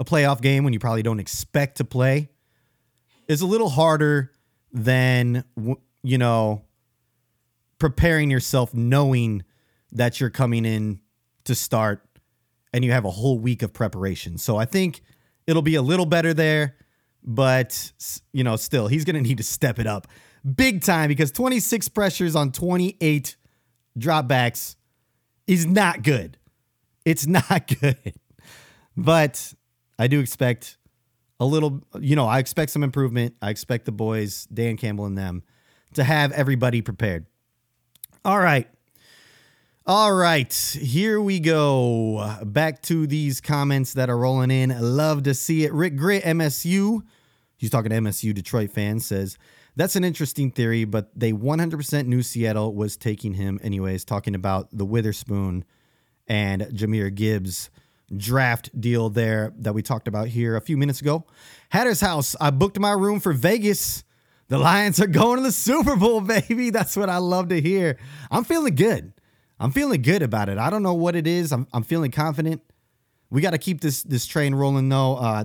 a playoff game when you probably don't expect to play, is a little harder than, you know, preparing yourself knowing that you're coming in to start and you have a whole week of preparation. So I think it'll be a little better there but you know, still he's going to need to step it up big time because 26 pressures on 28 dropbacks is not good. It's [LAUGHS] not good. But I do expect a little, you know, I expect some improvement. I expect the boys, Dan Campbell and them, to have everybody prepared. All right. All right, here we go. Back to these comments that are rolling in. Love to see it. Rick Grit, MSU. He's talking to MSU Detroit fans, says, That's an interesting theory, but they 100% knew Seattle was taking him anyways, talking about the Witherspoon and Jahmyr Gibbs draft deal there that we talked about here a few minutes ago. Hatter's house, I booked my room for Vegas. The Lions are going to the Super Bowl, [LAUGHS] baby. That's what I love to hear. I'm feeling good. I'm feeling good about it. I don't know what it is. I'm, I'm feeling confident. We got to keep this this train rolling though. Uh,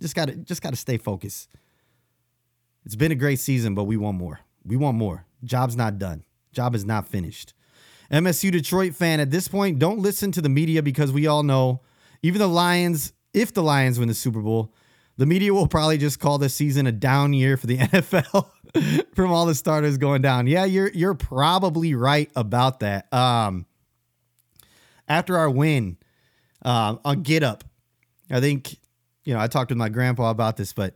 just got to just got to stay focused. It's been a great season, but we want more. We want more. Job's not done. Job is not finished. MSU Detroit fan at this point, don't listen to the media because we all know even the Lions, if the Lions win the Super Bowl, the media will probably just call this season a down year for the [LAUGHS] NFL [LAUGHS] from all the starters going down. Yeah, you're you're probably right about that. Um, after our win um, on Get Up, I think you know I talked with my grandpa about this, but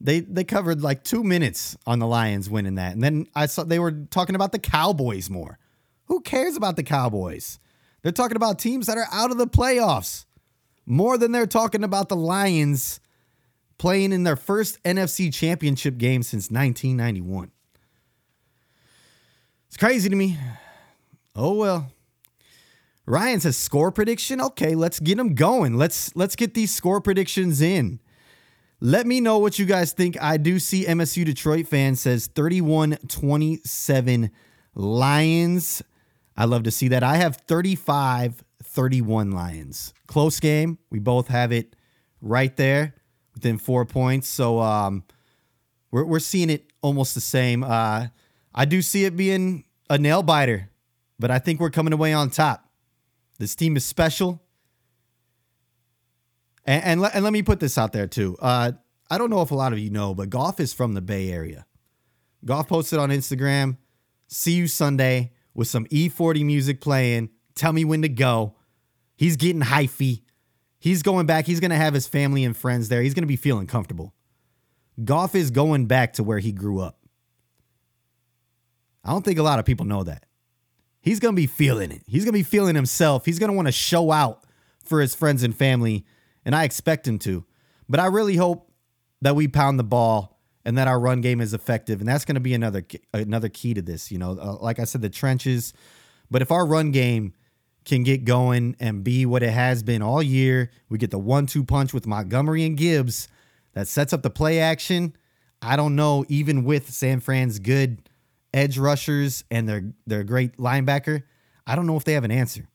they they covered like two minutes on the Lions winning that, and then I saw they were talking about the Cowboys more. Who cares about the Cowboys? They're talking about teams that are out of the playoffs more than they're talking about the Lions playing in their first NFC championship game since 1991. It's crazy to me. Oh well. Ryan says score prediction. Okay, let's get them going. Let's let's get these score predictions in. Let me know what you guys think. I do see MSU Detroit fan says 31-27 Lions. I love to see that. I have 35 31 Lions. Close game. We both have it right there within four points. So um, we're, we're seeing it almost the same. Uh, I do see it being a nail biter, but I think we're coming away on top. This team is special. And, and, let, and let me put this out there too. Uh, I don't know if a lot of you know, but Goff is from the Bay Area. Goff posted on Instagram, see you Sunday with some E40 music playing. Tell me when to go. He's getting hyphy. He's going back. He's going to have his family and friends there. He's going to be feeling comfortable. Goff is going back to where he grew up. I don't think a lot of people know that. He's going to be feeling it. He's going to be feeling himself. He's going to want to show out for his friends and family, and I expect him to. But I really hope that we pound the ball and that our run game is effective, and that's going to be another another key to this. You know, uh, like I said, the trenches. But if our run game can get going and be what it has been all year, we get the one-two punch with Montgomery and Gibbs that sets up the play action. I don't know, even with San Fran's good edge rushers and their their great linebacker, I don't know if they have an answer.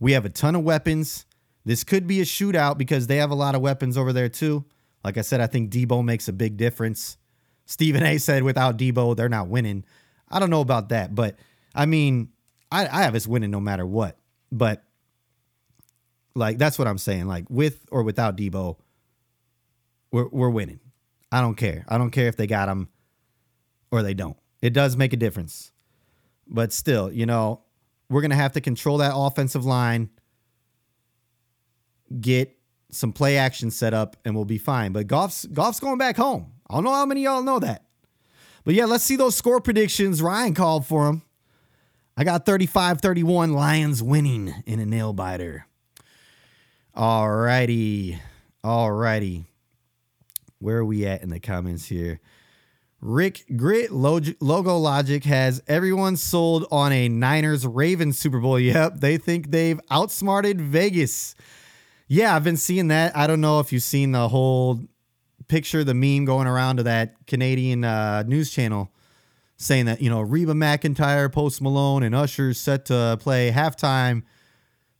We have a ton of weapons. This could be a shootout because they have a lot of weapons over there too. Like I said, I think Deebo makes a big difference. Stephen A said without Deebo, they're not winning. I don't know about that, but I mean, I, I have us winning no matter what. But like that's what I'm saying. Like with or without Deebo, we're we're winning. I don't care. I don't care if they got him or they don't. It does make a difference. But still, you know, we're to have to control that offensive line, get some play action set up, and we'll be fine. But Goff's Goff's going back home. I don't know how many y'all know that. But yeah, let's see those score predictions. Ryan called for them. I got 35 31 Lions winning in a nail biter. All righty. All righty. Where are we at in the comments here? Rick Grit Logo Logic has everyone sold on a Niners Ravens Super Bowl. Yep, they think they've outsmarted Vegas. Yeah, I've been seeing that. I don't know if you've seen the whole picture, the meme going around to that Canadian uh, news channel saying that, you know, Reba McEntire, Post Malone, and Usher set to play halftime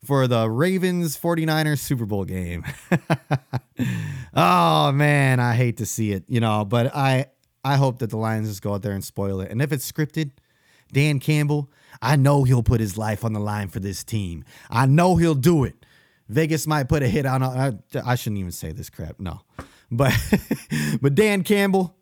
for the Ravens 49ers Super Bowl game. [LAUGHS] oh man, I hate to see it, you know, but I I hope that the Lions just go out there and spoil it. And if it's scripted, Dan Campbell, I know he'll put his life on the line for this team. I know he'll do it. Vegas might put a hit on. I, I shouldn't even say this crap. No, but [LAUGHS] but Dan Campbell,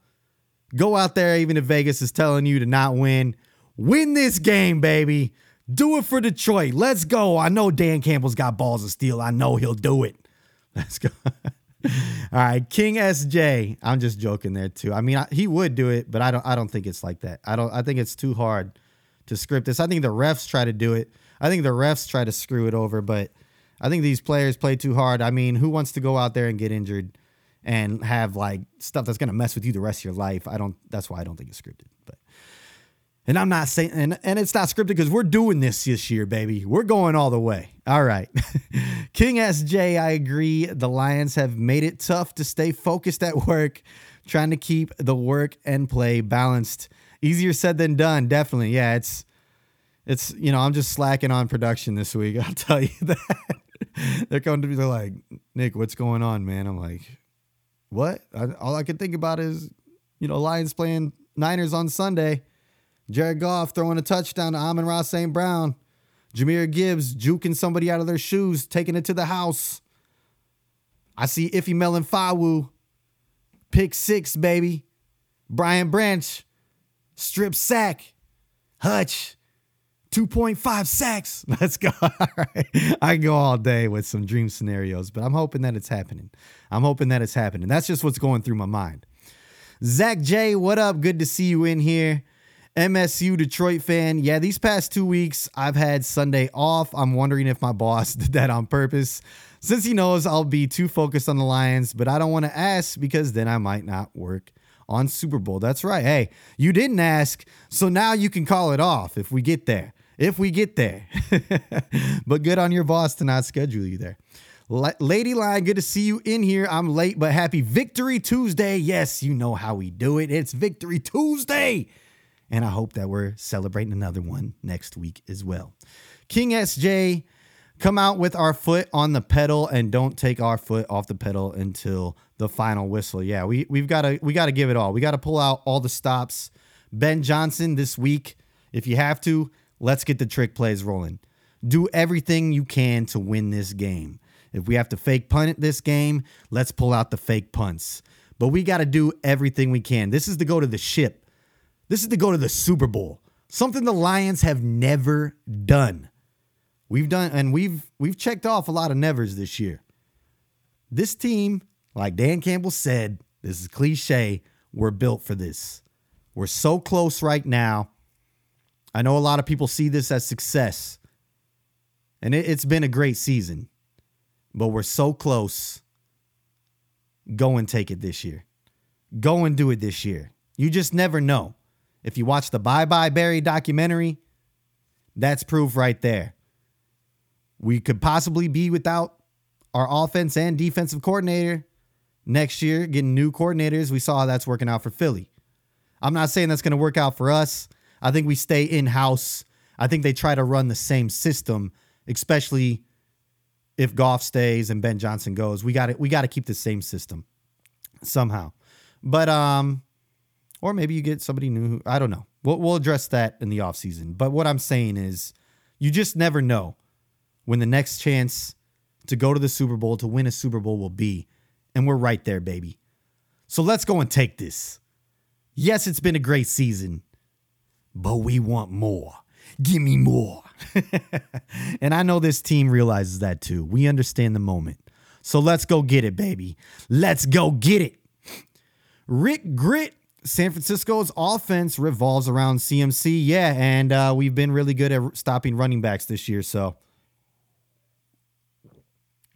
go out there even if Vegas is telling you to not win. Win this game, baby. Do it for Detroit. Let's go. I know Dan Campbell's got balls of steel. I know he'll do it. [LAUGHS] Let's go. [LAUGHS] All right, King SJ. I'm just joking there too. I mean, I, he would do it, but I don't. I don't think it's like that. I don't. I think it's too hard to script this. I think the refs try to do it. I think the refs try to screw it over, but I think these players play too hard. I mean, who wants to go out there and get injured and have like stuff that's gonna mess with you the rest of your life? I don't. That's why I don't think it's scripted. But and I'm not saying, and, and it's not scripted because we're doing this this year, baby. We're going all the way. All right. [LAUGHS] King SJ, I agree. The Lions have made it tough to stay focused at work, trying to keep the work and play balanced. Easier said than done, definitely. Yeah, it's, it's, you know, I'm just slacking on production this week. [LAUGHS] I'll tell you [LAUGHS] that. they're coming to me, they're like, Nick, what's going on, man? I'm like, what? I, all I can think about is, you know, Lions playing Niners on Sunday. Jared Goff throwing a touchdown to Amon-Ra St. Brown. Jahmyr Gibbs juking somebody out of their shoes, taking it to the house. I see Iffy Melifonwu. Pick six, baby. Brian Branch. Strip sack. Hutch. 2.5 sacks. [LAUGHS] Let's go. [LAUGHS] All right. I go all day with some dream scenarios, but I'm hoping that it's happening. I'm hoping that it's happening. That's just what's going through my mind. Zach J, what up? Good to see you in here. MSU Detroit fan. Yeah, these past two weeks, I've had Sunday off. I'm wondering if my boss [LAUGHS] did that on purpose since he knows I'll be too focused on the Lions, but I don't want to ask because then I might not work on Super Bowl. That's right. Hey, you didn't ask, so now you can call it off if we get there. If we get there. [LAUGHS] but good on your boss to not schedule you there. Lady Lion, good to see you in here. I'm late, but happy Victory Tuesday. Yes, you know how we do it. It's Victory Tuesday. And I hope that we're celebrating another one next week as well. King SJ, come out with our foot on the pedal and don't take our foot off the pedal until the final whistle. Yeah, we we've got to we got to give it all. We got to pull out all the stops. Ben Johnson this week, if you have to, let's get the trick plays rolling. Do everything you can to win this game. If we have to fake punt this game, let's pull out the fake punts. But we got to do everything we can. This is to go to the ship. This is to go to the Super Bowl. Something the Lions have never done. We've done and we've we've checked off a lot of nevers this year. This team, like Dan Campbell said, this is cliche, we're built for this. We're so close right now. I know a lot of people see this as success. And it, has been a great season. But we're so close. Go and take it this year. Go and do it this year. You just never know. If you watch the Bye Bye Barry documentary, that's proof right there. We could possibly be without our offense and defensive coordinator next year, getting new coordinators. We saw how that's working out for Philly. I'm not saying that's going to work out for us. I think we stay in house. I think they try to run the same system, especially if Goff stays and Ben Johnson goes. We got to we got to keep the same system somehow. But um or maybe you get somebody new. I don't know. We'll, we'll address that in the offseason. But what I'm saying is you just never know when the next chance to go to the Super Bowl, to win a Super Bowl will be. And we're right there, baby. So let's go and take this. Yes, it's been a great season, but we want more. Give me more. [LAUGHS] and I know this team realizes that too. We understand the moment. So let's go get it, baby. Let's go get it. Rick Grit, San Francisco's offense revolves around CMC. Yeah, and uh, we've been really good at stopping running backs this year. So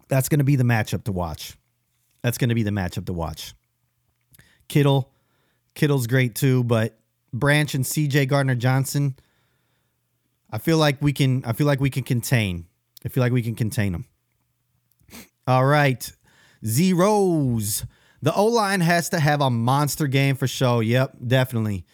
that's going to be the matchup to watch. That's going to be the matchup to watch. Kittle, Kittle's great too, but Branch and CJ Gardner Johnson, I feel like we can. I feel like we can contain. I feel like we can contain them. All right, zeros. The O line has to have a monster game for show. Yep, definitely.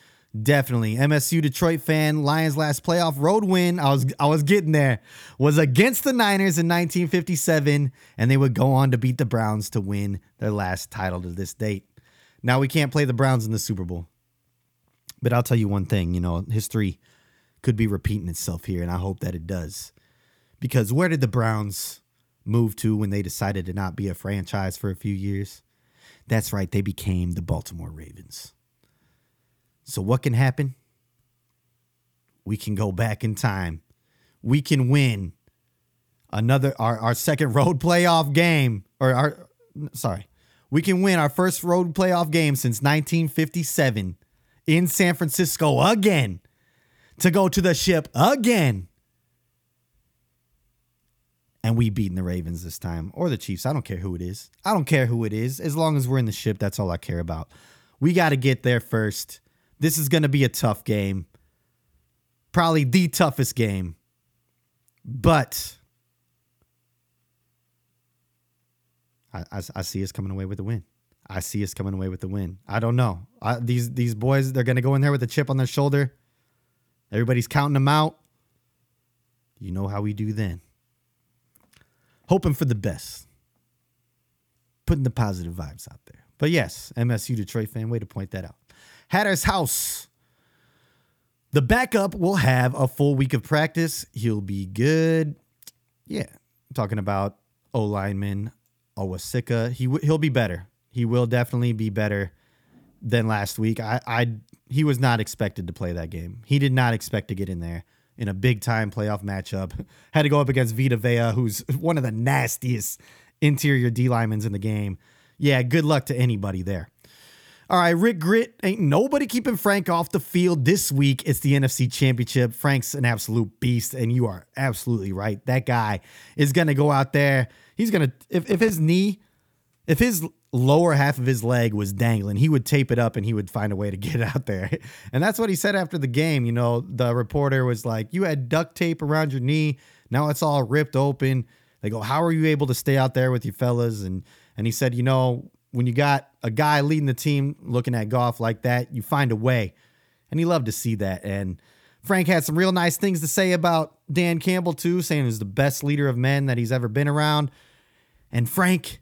Definitely. MSU Detroit fan, Lions last playoff road win. I was I was getting there. Was against the Niners in 1957 and they would go on to beat the Browns to win their last title to this date. Now we can't play the Browns in the Super Bowl. But I'll tell you one thing, you know, history could be repeating itself here and I hope that it does. Because where did the Browns move to when they decided to not be a franchise for a few years? That's right, they became the Baltimore Ravens. So, what can happen? We can go back in time. We can win another our, our second [LAUGHS] road playoff game or our sorry we can win our first road playoff game since 1957 in san francisco again to go to the ship again and we beating the ravens this time or the chiefs i don't care who it is i don't care who it is as long as we're in the ship that's all i care about we got to get there first this is going to be a tough game. Probably the toughest game. But I, I, I, see us coming away with the win. I see us coming away with the win. I don't know. I, these these boys, they're to go in there with a chip on their shoulder. Everybody's counting them out. You know how we do then. Hoping for the best. Putting the positive vibes out there. But yes, MSU Detroit fan, way to point that out. Hatter's house. The backup will have a full week of practice. He'll be good. Yeah, talking about O lineman Awosika. He w- he'll be better. He will definitely be better than last week. I, I he was not expected to play that game. He did not expect to get in there in a big time playoff matchup. [LAUGHS] Had to go up against Vita Vea, who's [LAUGHS] one of the nastiest interior D linemen in the game. Yeah, good luck to anybody there. All right, Rick Grit, ain't nobody keeping Frank off the field this week. It's the NFC Championship. Frank's an absolute beast, and you are absolutely right. That guy is going to go out there. He's going to, if, if his knee, if his lower half of his leg was dangling. He would tape it up and he would find a way to [LAUGHS] get out there. And that's what he said after the game. You know, the reporter was like, You had duct tape around your knee. Now it's all ripped open. They go, How are you able to stay out there with you fellas? And and he said, You know, when you got a guy leading the team looking at Goff like that, you find a way. And he loved to see that. And Frank had some real nice things to say about Dan Campbell, too, saying he's the best leader of men that he's ever been around. And Frank,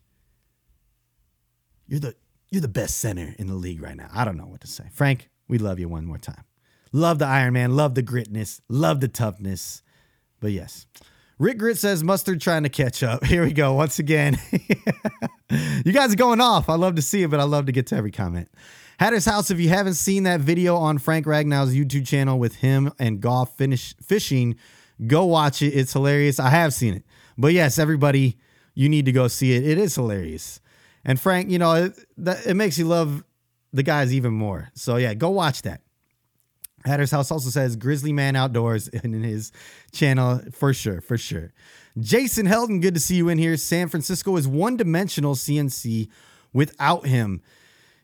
you're the you're the best center in the league right now. I don't know what to say. Frank, we love you one more time. Love the Iron Man, love the gritness, love the toughness. But yes. Rick Grit says mustard trying to catch up. [LAUGHS] Here we go. Once again. [LAUGHS] you guys are going off. I love to see it, but I love to get to every comment. Hatter's House, if you haven't seen that video on Frank Ragnow's YouTube channel with him and Goff finish fishing, go watch it. It's hilarious. I have seen it. But yes, everybody, you need to go see it. It is hilarious. And Frank, you know, it, that, it makes you love the guys even more. So yeah, go watch that. Hatter's House also says Grizzly Man Outdoors [LAUGHS] in his channel for sure, for sure. Jason Heldon, good to see you in here. San Francisco is one dimensional CMC without him.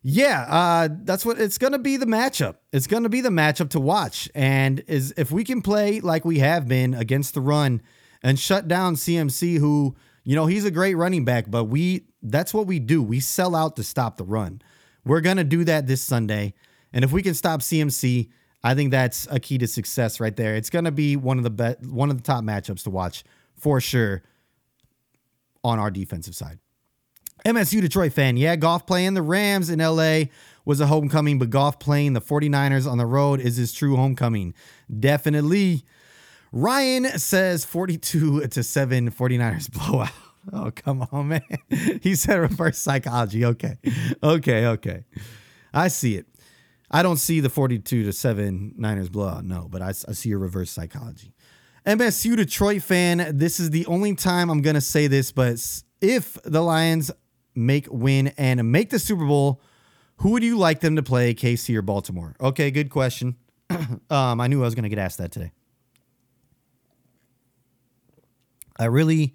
Yeah, uh, that's what it's going to be the matchup. It's going to be the matchup to watch. And is if we can play like we have been against the run and shut down CMC, who, you know, he's a great running back, but we that's what we do. We sell out to stop the run. We're going to do that this Sunday. And if we can stop CMC, I think that's a key to success right there. It's going to be one of the best, one of the top matchups to watch for sure on our defensive side. MSU Detroit fan. Yeah, Goff playing the Rams in LA was a homecoming, but Goff playing the 49ers on the road is his true homecoming. Definitely. Ryan says 42 to 7 49ers [LAUGHS] blowout. Oh, come on, man. [LAUGHS] He said reverse psychology. Okay. Okay. Okay. I see it. I don't see the 42 to 7 Niners blowout. No, but I, I see a reverse psychology. MSU Detroit fan, this is the only time I'm going to say this, but if the Lions make win and make the Super Bowl, who would you like them to play, KC or Baltimore? Okay, good question. [CLEARS THROAT] um, I knew I was going to get asked that today. I really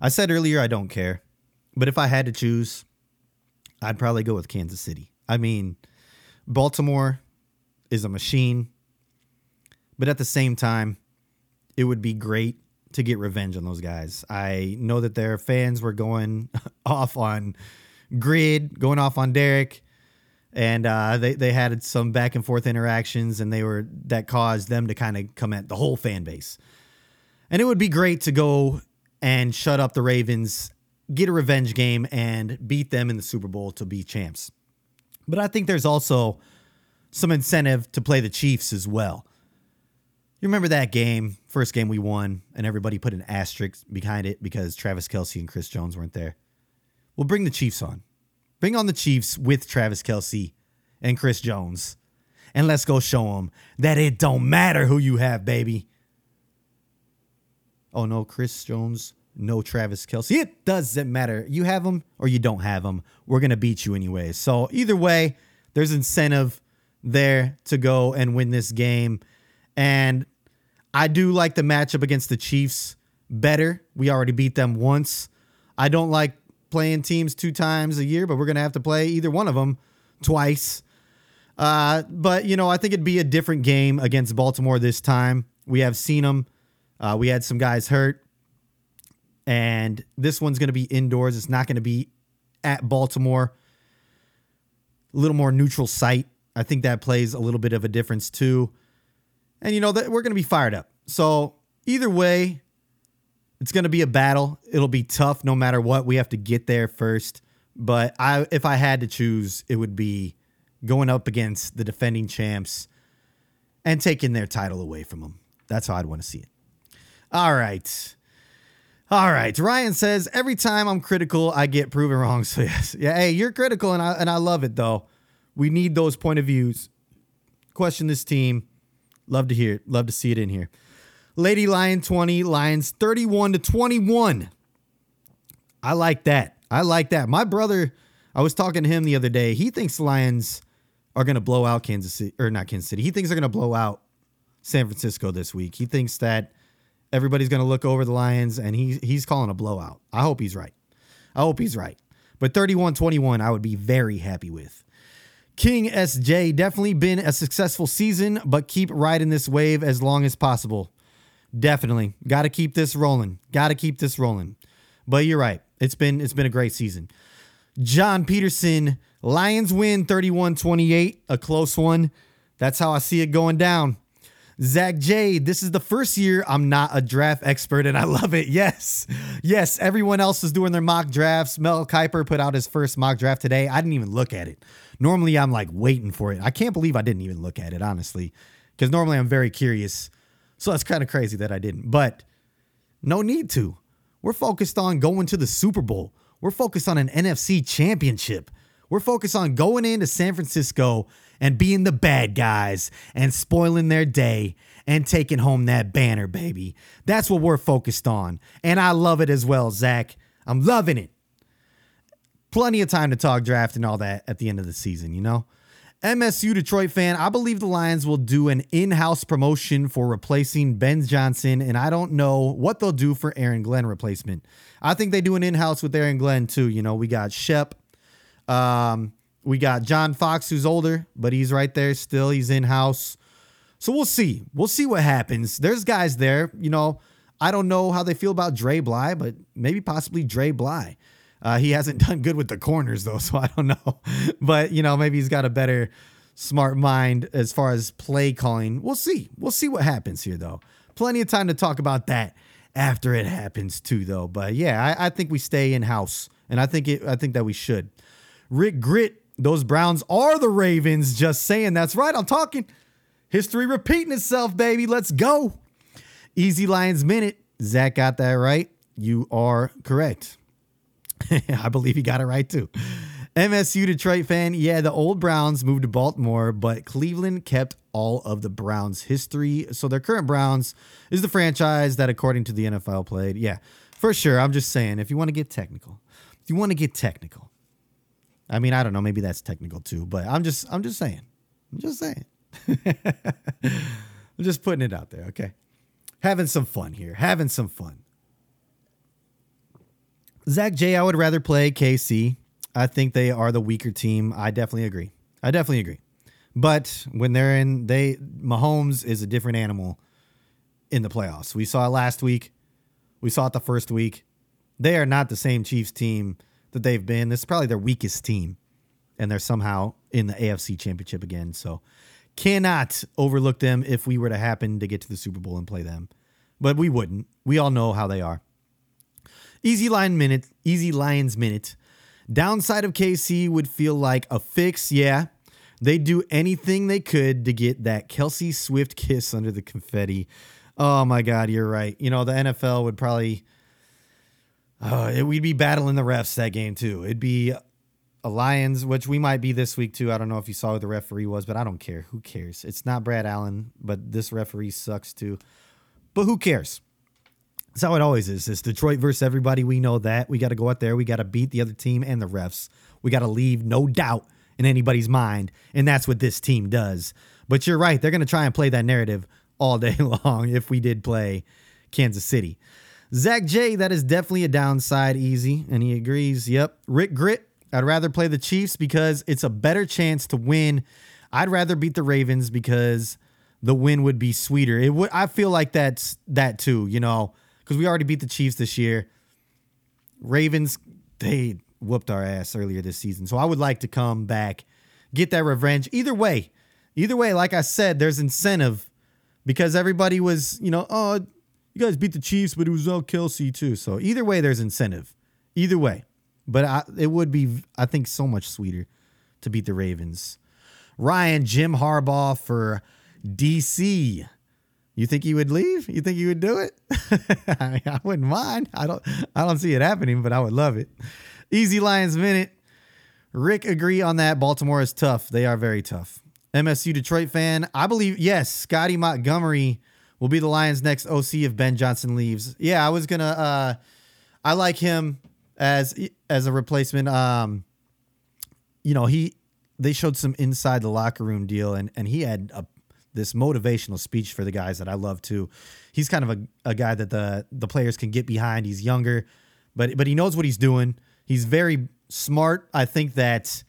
I said earlier I don't care, but if I had to choose, I'd probably go with Kansas City. I mean, Baltimore is a machine, but at the same time, it would be great to get revenge on those guys. I know that their fans were going [LAUGHS] off on Grid, going off on Derek, and uh, they they had some back and forth interactions, and they were that caused them to kind of come at the whole fan base. And it would be great to go and shut up the Ravens, get a revenge game, and beat them in the Super Bowl to be champs. But I think there's also some incentive to play the Chiefs as well. You remember that game, first game we won, and everybody put an asterisk behind it because Travis Kelce and Chris Jones weren't there. We'll bring the Chiefs on. Bring on the Chiefs with Travis Kelce and Chris Jones. And let's go show them that it don't matter who you have, baby oh no, Chris Jones, no Travis Kelce. It doesn't matter. You have them or you don't have them. We're going to beat you anyway. So either way, there's incentive there to go and win this game. And I do like the matchup against the Chiefs better. We already beat them once. I don't like playing teams two times a year, but we're going to have to play either one of them twice. Uh, but, you know, I think it'd be a different game against Baltimore this time. We have seen them uh, we had some guys hurt, and this one's going to be indoors. It's not going to be at Baltimore. A little more neutral site. I think that plays a little bit of a difference too. And you know that we're going to be fired up. So either way, it's going to be a battle. It'll be tough no matter what. We have to get there first. But I, if I had to choose, it would be going up against the defending champs and taking their title away from them. That's how I'd want to see it. All right. All right. Ryan says every time I'm critical, I get proven wrong. [LAUGHS] So yes, yeah. Hey, you're critical, and I and I love it though. We need those point of views. Question this team. Love to hear it. Love to see it in here. Lady Lion 20, Lions 31 to 21. I like that. I like that. My brother, I was talking to him the other day. He thinks Lions are going to blow out Kansas City, or not Kansas City. He thinks they're going to blow out San Francisco this week. He thinks that everybody's going to look over the Lions, and he he's calling a blowout. I hope he's right. I hope he's right. But 31 21, I would be very happy with. King SJ, definitely been a successful season, but keep riding this wave as long as possible. Definitely. Got to keep this rolling. Got to keep this rolling. But you're right. It's been it's been a great season. John Peterson, Lions win 31-28, a close one. That's how I see it going down. Zach J, this is the first year I'm not a draft expert and I love it. Yes. Yes, everyone else is doing their mock drafts. Mel Kiper put out his first mock draft today. I didn't even look at it. Normally I'm like waiting for it. I can't believe I didn't even look at it, honestly, because normally I'm very curious. So that's kind of crazy that I didn't. But no need to. We're focused on going to the Super Bowl. We're focused on an NFC championship. We're focused on going into San Francisco and being the bad guys and spoiling their day and taking home that banner, baby. That's what we're focused on. And I love it as well, Zach. I'm loving it. Plenty of time to talk draft and all that at the end of the season, you know? MSU Detroit fan, I believe the Lions will do an in house promotion for replacing Ben Johnson, and I don't know what they'll do for Aaron Glenn replacement. I think they do an in house with Aaron Glenn too. You know, we got Shep, um, we got John Fox, who's older, but he's right there still. He's in house. So we'll see. We'll see what happens. There's guys there. You know, I don't know how they feel about Dre Bly, but maybe possibly Dre Bly. Uh, he hasn't [LAUGHS] done good with the corners though, so I don't know. [LAUGHS] but you know, maybe he's got a better smart mind as far as play calling. We'll see. We'll see what happens here though. Plenty of time to talk about that after it happens too, though. But yeah, I, I think we stay in house, and I think it. I think that we should. Rick Grit, those Browns are the Ravens. Just saying. That's right. I'm talking. History repeating itself, baby. Let's go. Easy Lions minute. Zach got that right. You are correct. [LAUGHS] I believe he got it right too. MSU Detroit fan, yeah, the old Browns moved to Baltimore, but Cleveland kept all of the Browns' history. So their current Browns is the franchise that, according to the NFL, played. Yeah, for sure. I'm just saying, if you want to get technical, if you want to get technical, I mean, I don't know, maybe that's technical too, but I'm just, I'm just saying, I'm just saying, [LAUGHS] I'm just putting it out there. Okay, having some fun here, having some fun. Zach J, I would rather play KC. I think they are the weaker team. I definitely agree. I definitely agree. But when they're in, they Mahomes is a different animal in the playoffs. We saw it last week. We saw it the first week. They are not the same Chiefs team that they've been. This is probably their weakest team, and they're somehow in the AFC Championship again. So cannot overlook them if we were to happen to get to the Super Bowl and play them. But we wouldn't. We all know how they are. Easy line minute, easy Lions minute. Downside of KC would feel like a fix. Yeah, they'd do anything they could to get that Kelce Swift kiss under the confetti. Oh my God, you're right. You know the NFL would probably. Uh, it, we'd be battling the refs that game too. It'd be a Lions, which we might be this week too. I don't know if you saw who the referee was, but I don't care. Who cares? It's not Brad Allen, but this referee sucks too. But who cares? That's how it always is. It's Detroit versus everybody. We know that. We got to go out there. We got to beat the other team and the refs. We got to leave no doubt in anybody's mind. And that's what this team does. But you're right. They're going to try and play that narrative all [LAUGHS] day long if we did play Kansas City. Zach J, that is definitely a downside, easy. And he agrees. Yep. Rick Grit, I'd rather play the Chiefs because it's a better chance to win. I'd rather beat the Ravens because the win would be sweeter. It would I feel like that's that too, you know because we already beat the Chiefs this year. Ravens, they whooped our ass earlier this season. So I would like to come back, get that revenge. Either way, either way, like I said, there's incentive because everybody was, you know, oh, you guys beat the Chiefs, but it was all Kelce too. So either way, there's incentive. Either way. But I, it would be, I think, so much sweeter to beat the Ravens. Ryan, Jim Harbaugh for DC. You think he would leave? You think he would do it? [LAUGHS] I, I wouldn't mind. I don't I don't see it happening, but I would love it. Easy Lions minute. Rick agree on that. Baltimore is tough. They are very tough. MSU Detroit fan. I believe yes, Scotty Montgomery will be the Lions' next OC if Ben Johnson leaves. Yeah, I was gonna. Uh, I like him as as a replacement. Um, you know he they showed some inside the locker room deal, and and he had a this motivational speech for the guys that I love too. He's kind of a, a guy that the the players can get behind. He's younger, but but he knows what he's doing. He's very smart. I think that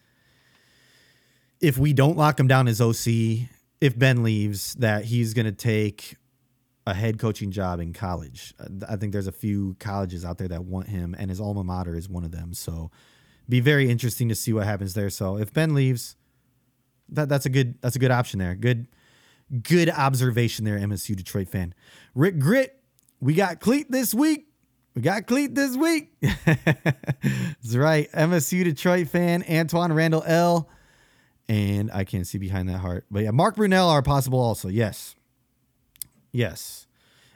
if we don't lock him down as OC, if Ben leaves, that he's going to take a head coaching job in college. Uh, I think there's a few colleges out there that want him, and his alma mater is one of them. So, be very interesting to see what happens there. So, if Ben leaves, that that's a good that's a good option there. Good good observation there, MSU Detroit fan. Rick Grit, we got Cleat this week. We got Cleat this week. [LAUGHS] That's right. MSU Detroit fan, Antoine Randall L. And I can't see behind that heart. But yeah, Mark Brunell are possible also. Yes. Yes.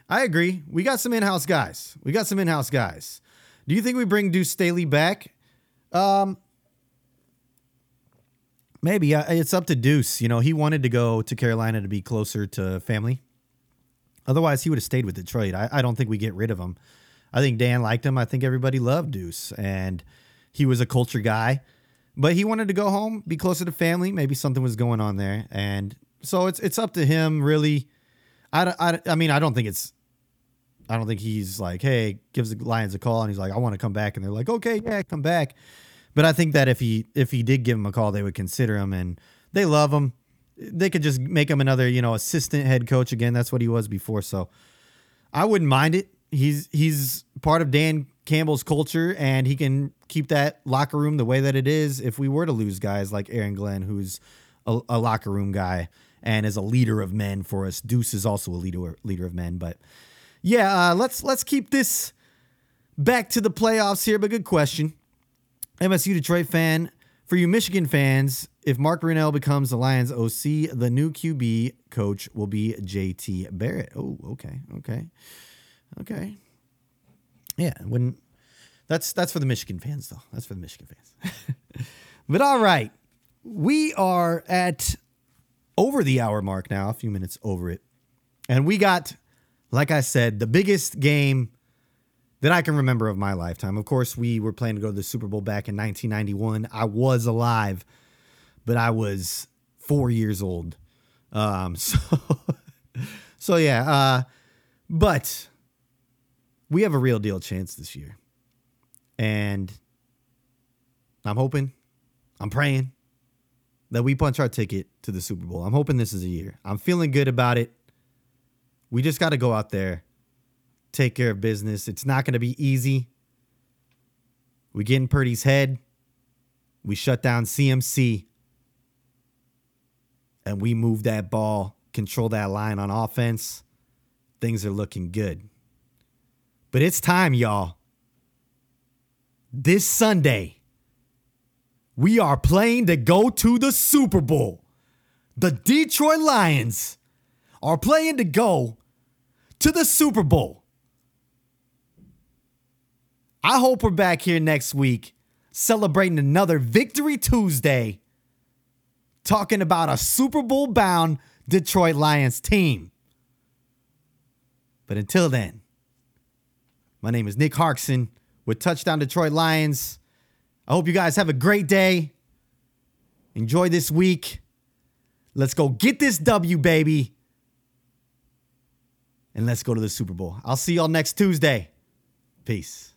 I agree. We got some in-house guys. We got some in-house guys. Do you think we bring Deuce Staley back? Um, maybe it's up to Deuce. You know, he wanted to go to Carolina to be closer to family. Otherwise, he would have stayed with Detroit. I, I don't think we get rid of him. I think Dan liked him. I think everybody loved Deuce, and he was a culture guy. But he wanted to go home, be closer to family. Maybe something was going on there, and so it's it's up to him really. I, I, I mean I don't think it's I don't think he's like hey gives the Lions a call and he's like I want to come back and they're like okay yeah come back. But I think that if he if he did give him a call, they would consider him, and they love him. They could just make him another you know assistant head coach again. That's what he was before, so I wouldn't mind it he's he's part of Dan Campbell's culture, and he can keep that locker room the way that it is. If we were to lose guys like Aaron Glenn, who's a, a locker room guy and is a leader of men for us, Deuce is also a leader leader of men. But yeah, uh, let's let's keep this back to the playoffs here. But good question, MSU Detroit fan. For you Michigan fans, if Mark Brunell becomes the Lions OC, the new QB coach will be JT Barrett. Oh, okay, okay. Okay. Yeah, when that's that's for the Michigan fans though. That's for the Michigan fans. [LAUGHS] but all right. We are at over the hour mark now, a few minutes over it. And we got like I said, the biggest game that I can remember of my lifetime. Of course, we were planning to go to the Super Bowl back in 1991. I was alive, but I was 4 years old. Um [LAUGHS] so so yeah, uh but we have a real deal chance this year. And I'm hoping, I'm praying that we punch our ticket to the Super Bowl. I'm hoping this is a year. I'm feeling good about it. We just got to go out there, take care of business. It's not going to be easy. We get in Purdy's head. We shut down CMC. And we move that ball, control that line on offense. Things are looking good. But it's time, y'all. This Sunday, we are playing to go to the Super Bowl. The Detroit Lions are playing to go to the Super Bowl. I hope we're back here next week celebrating another Victory Tuesday, talking about a Super Bowl bound Detroit Lions team. But until then, my name is Nick Harkson with Touchdown Detroit Lions. I hope you guys have a great day. Enjoy this week. Let's go get this W, baby. And let's go to the Super Bowl. I'll see y'all next Tuesday. Peace.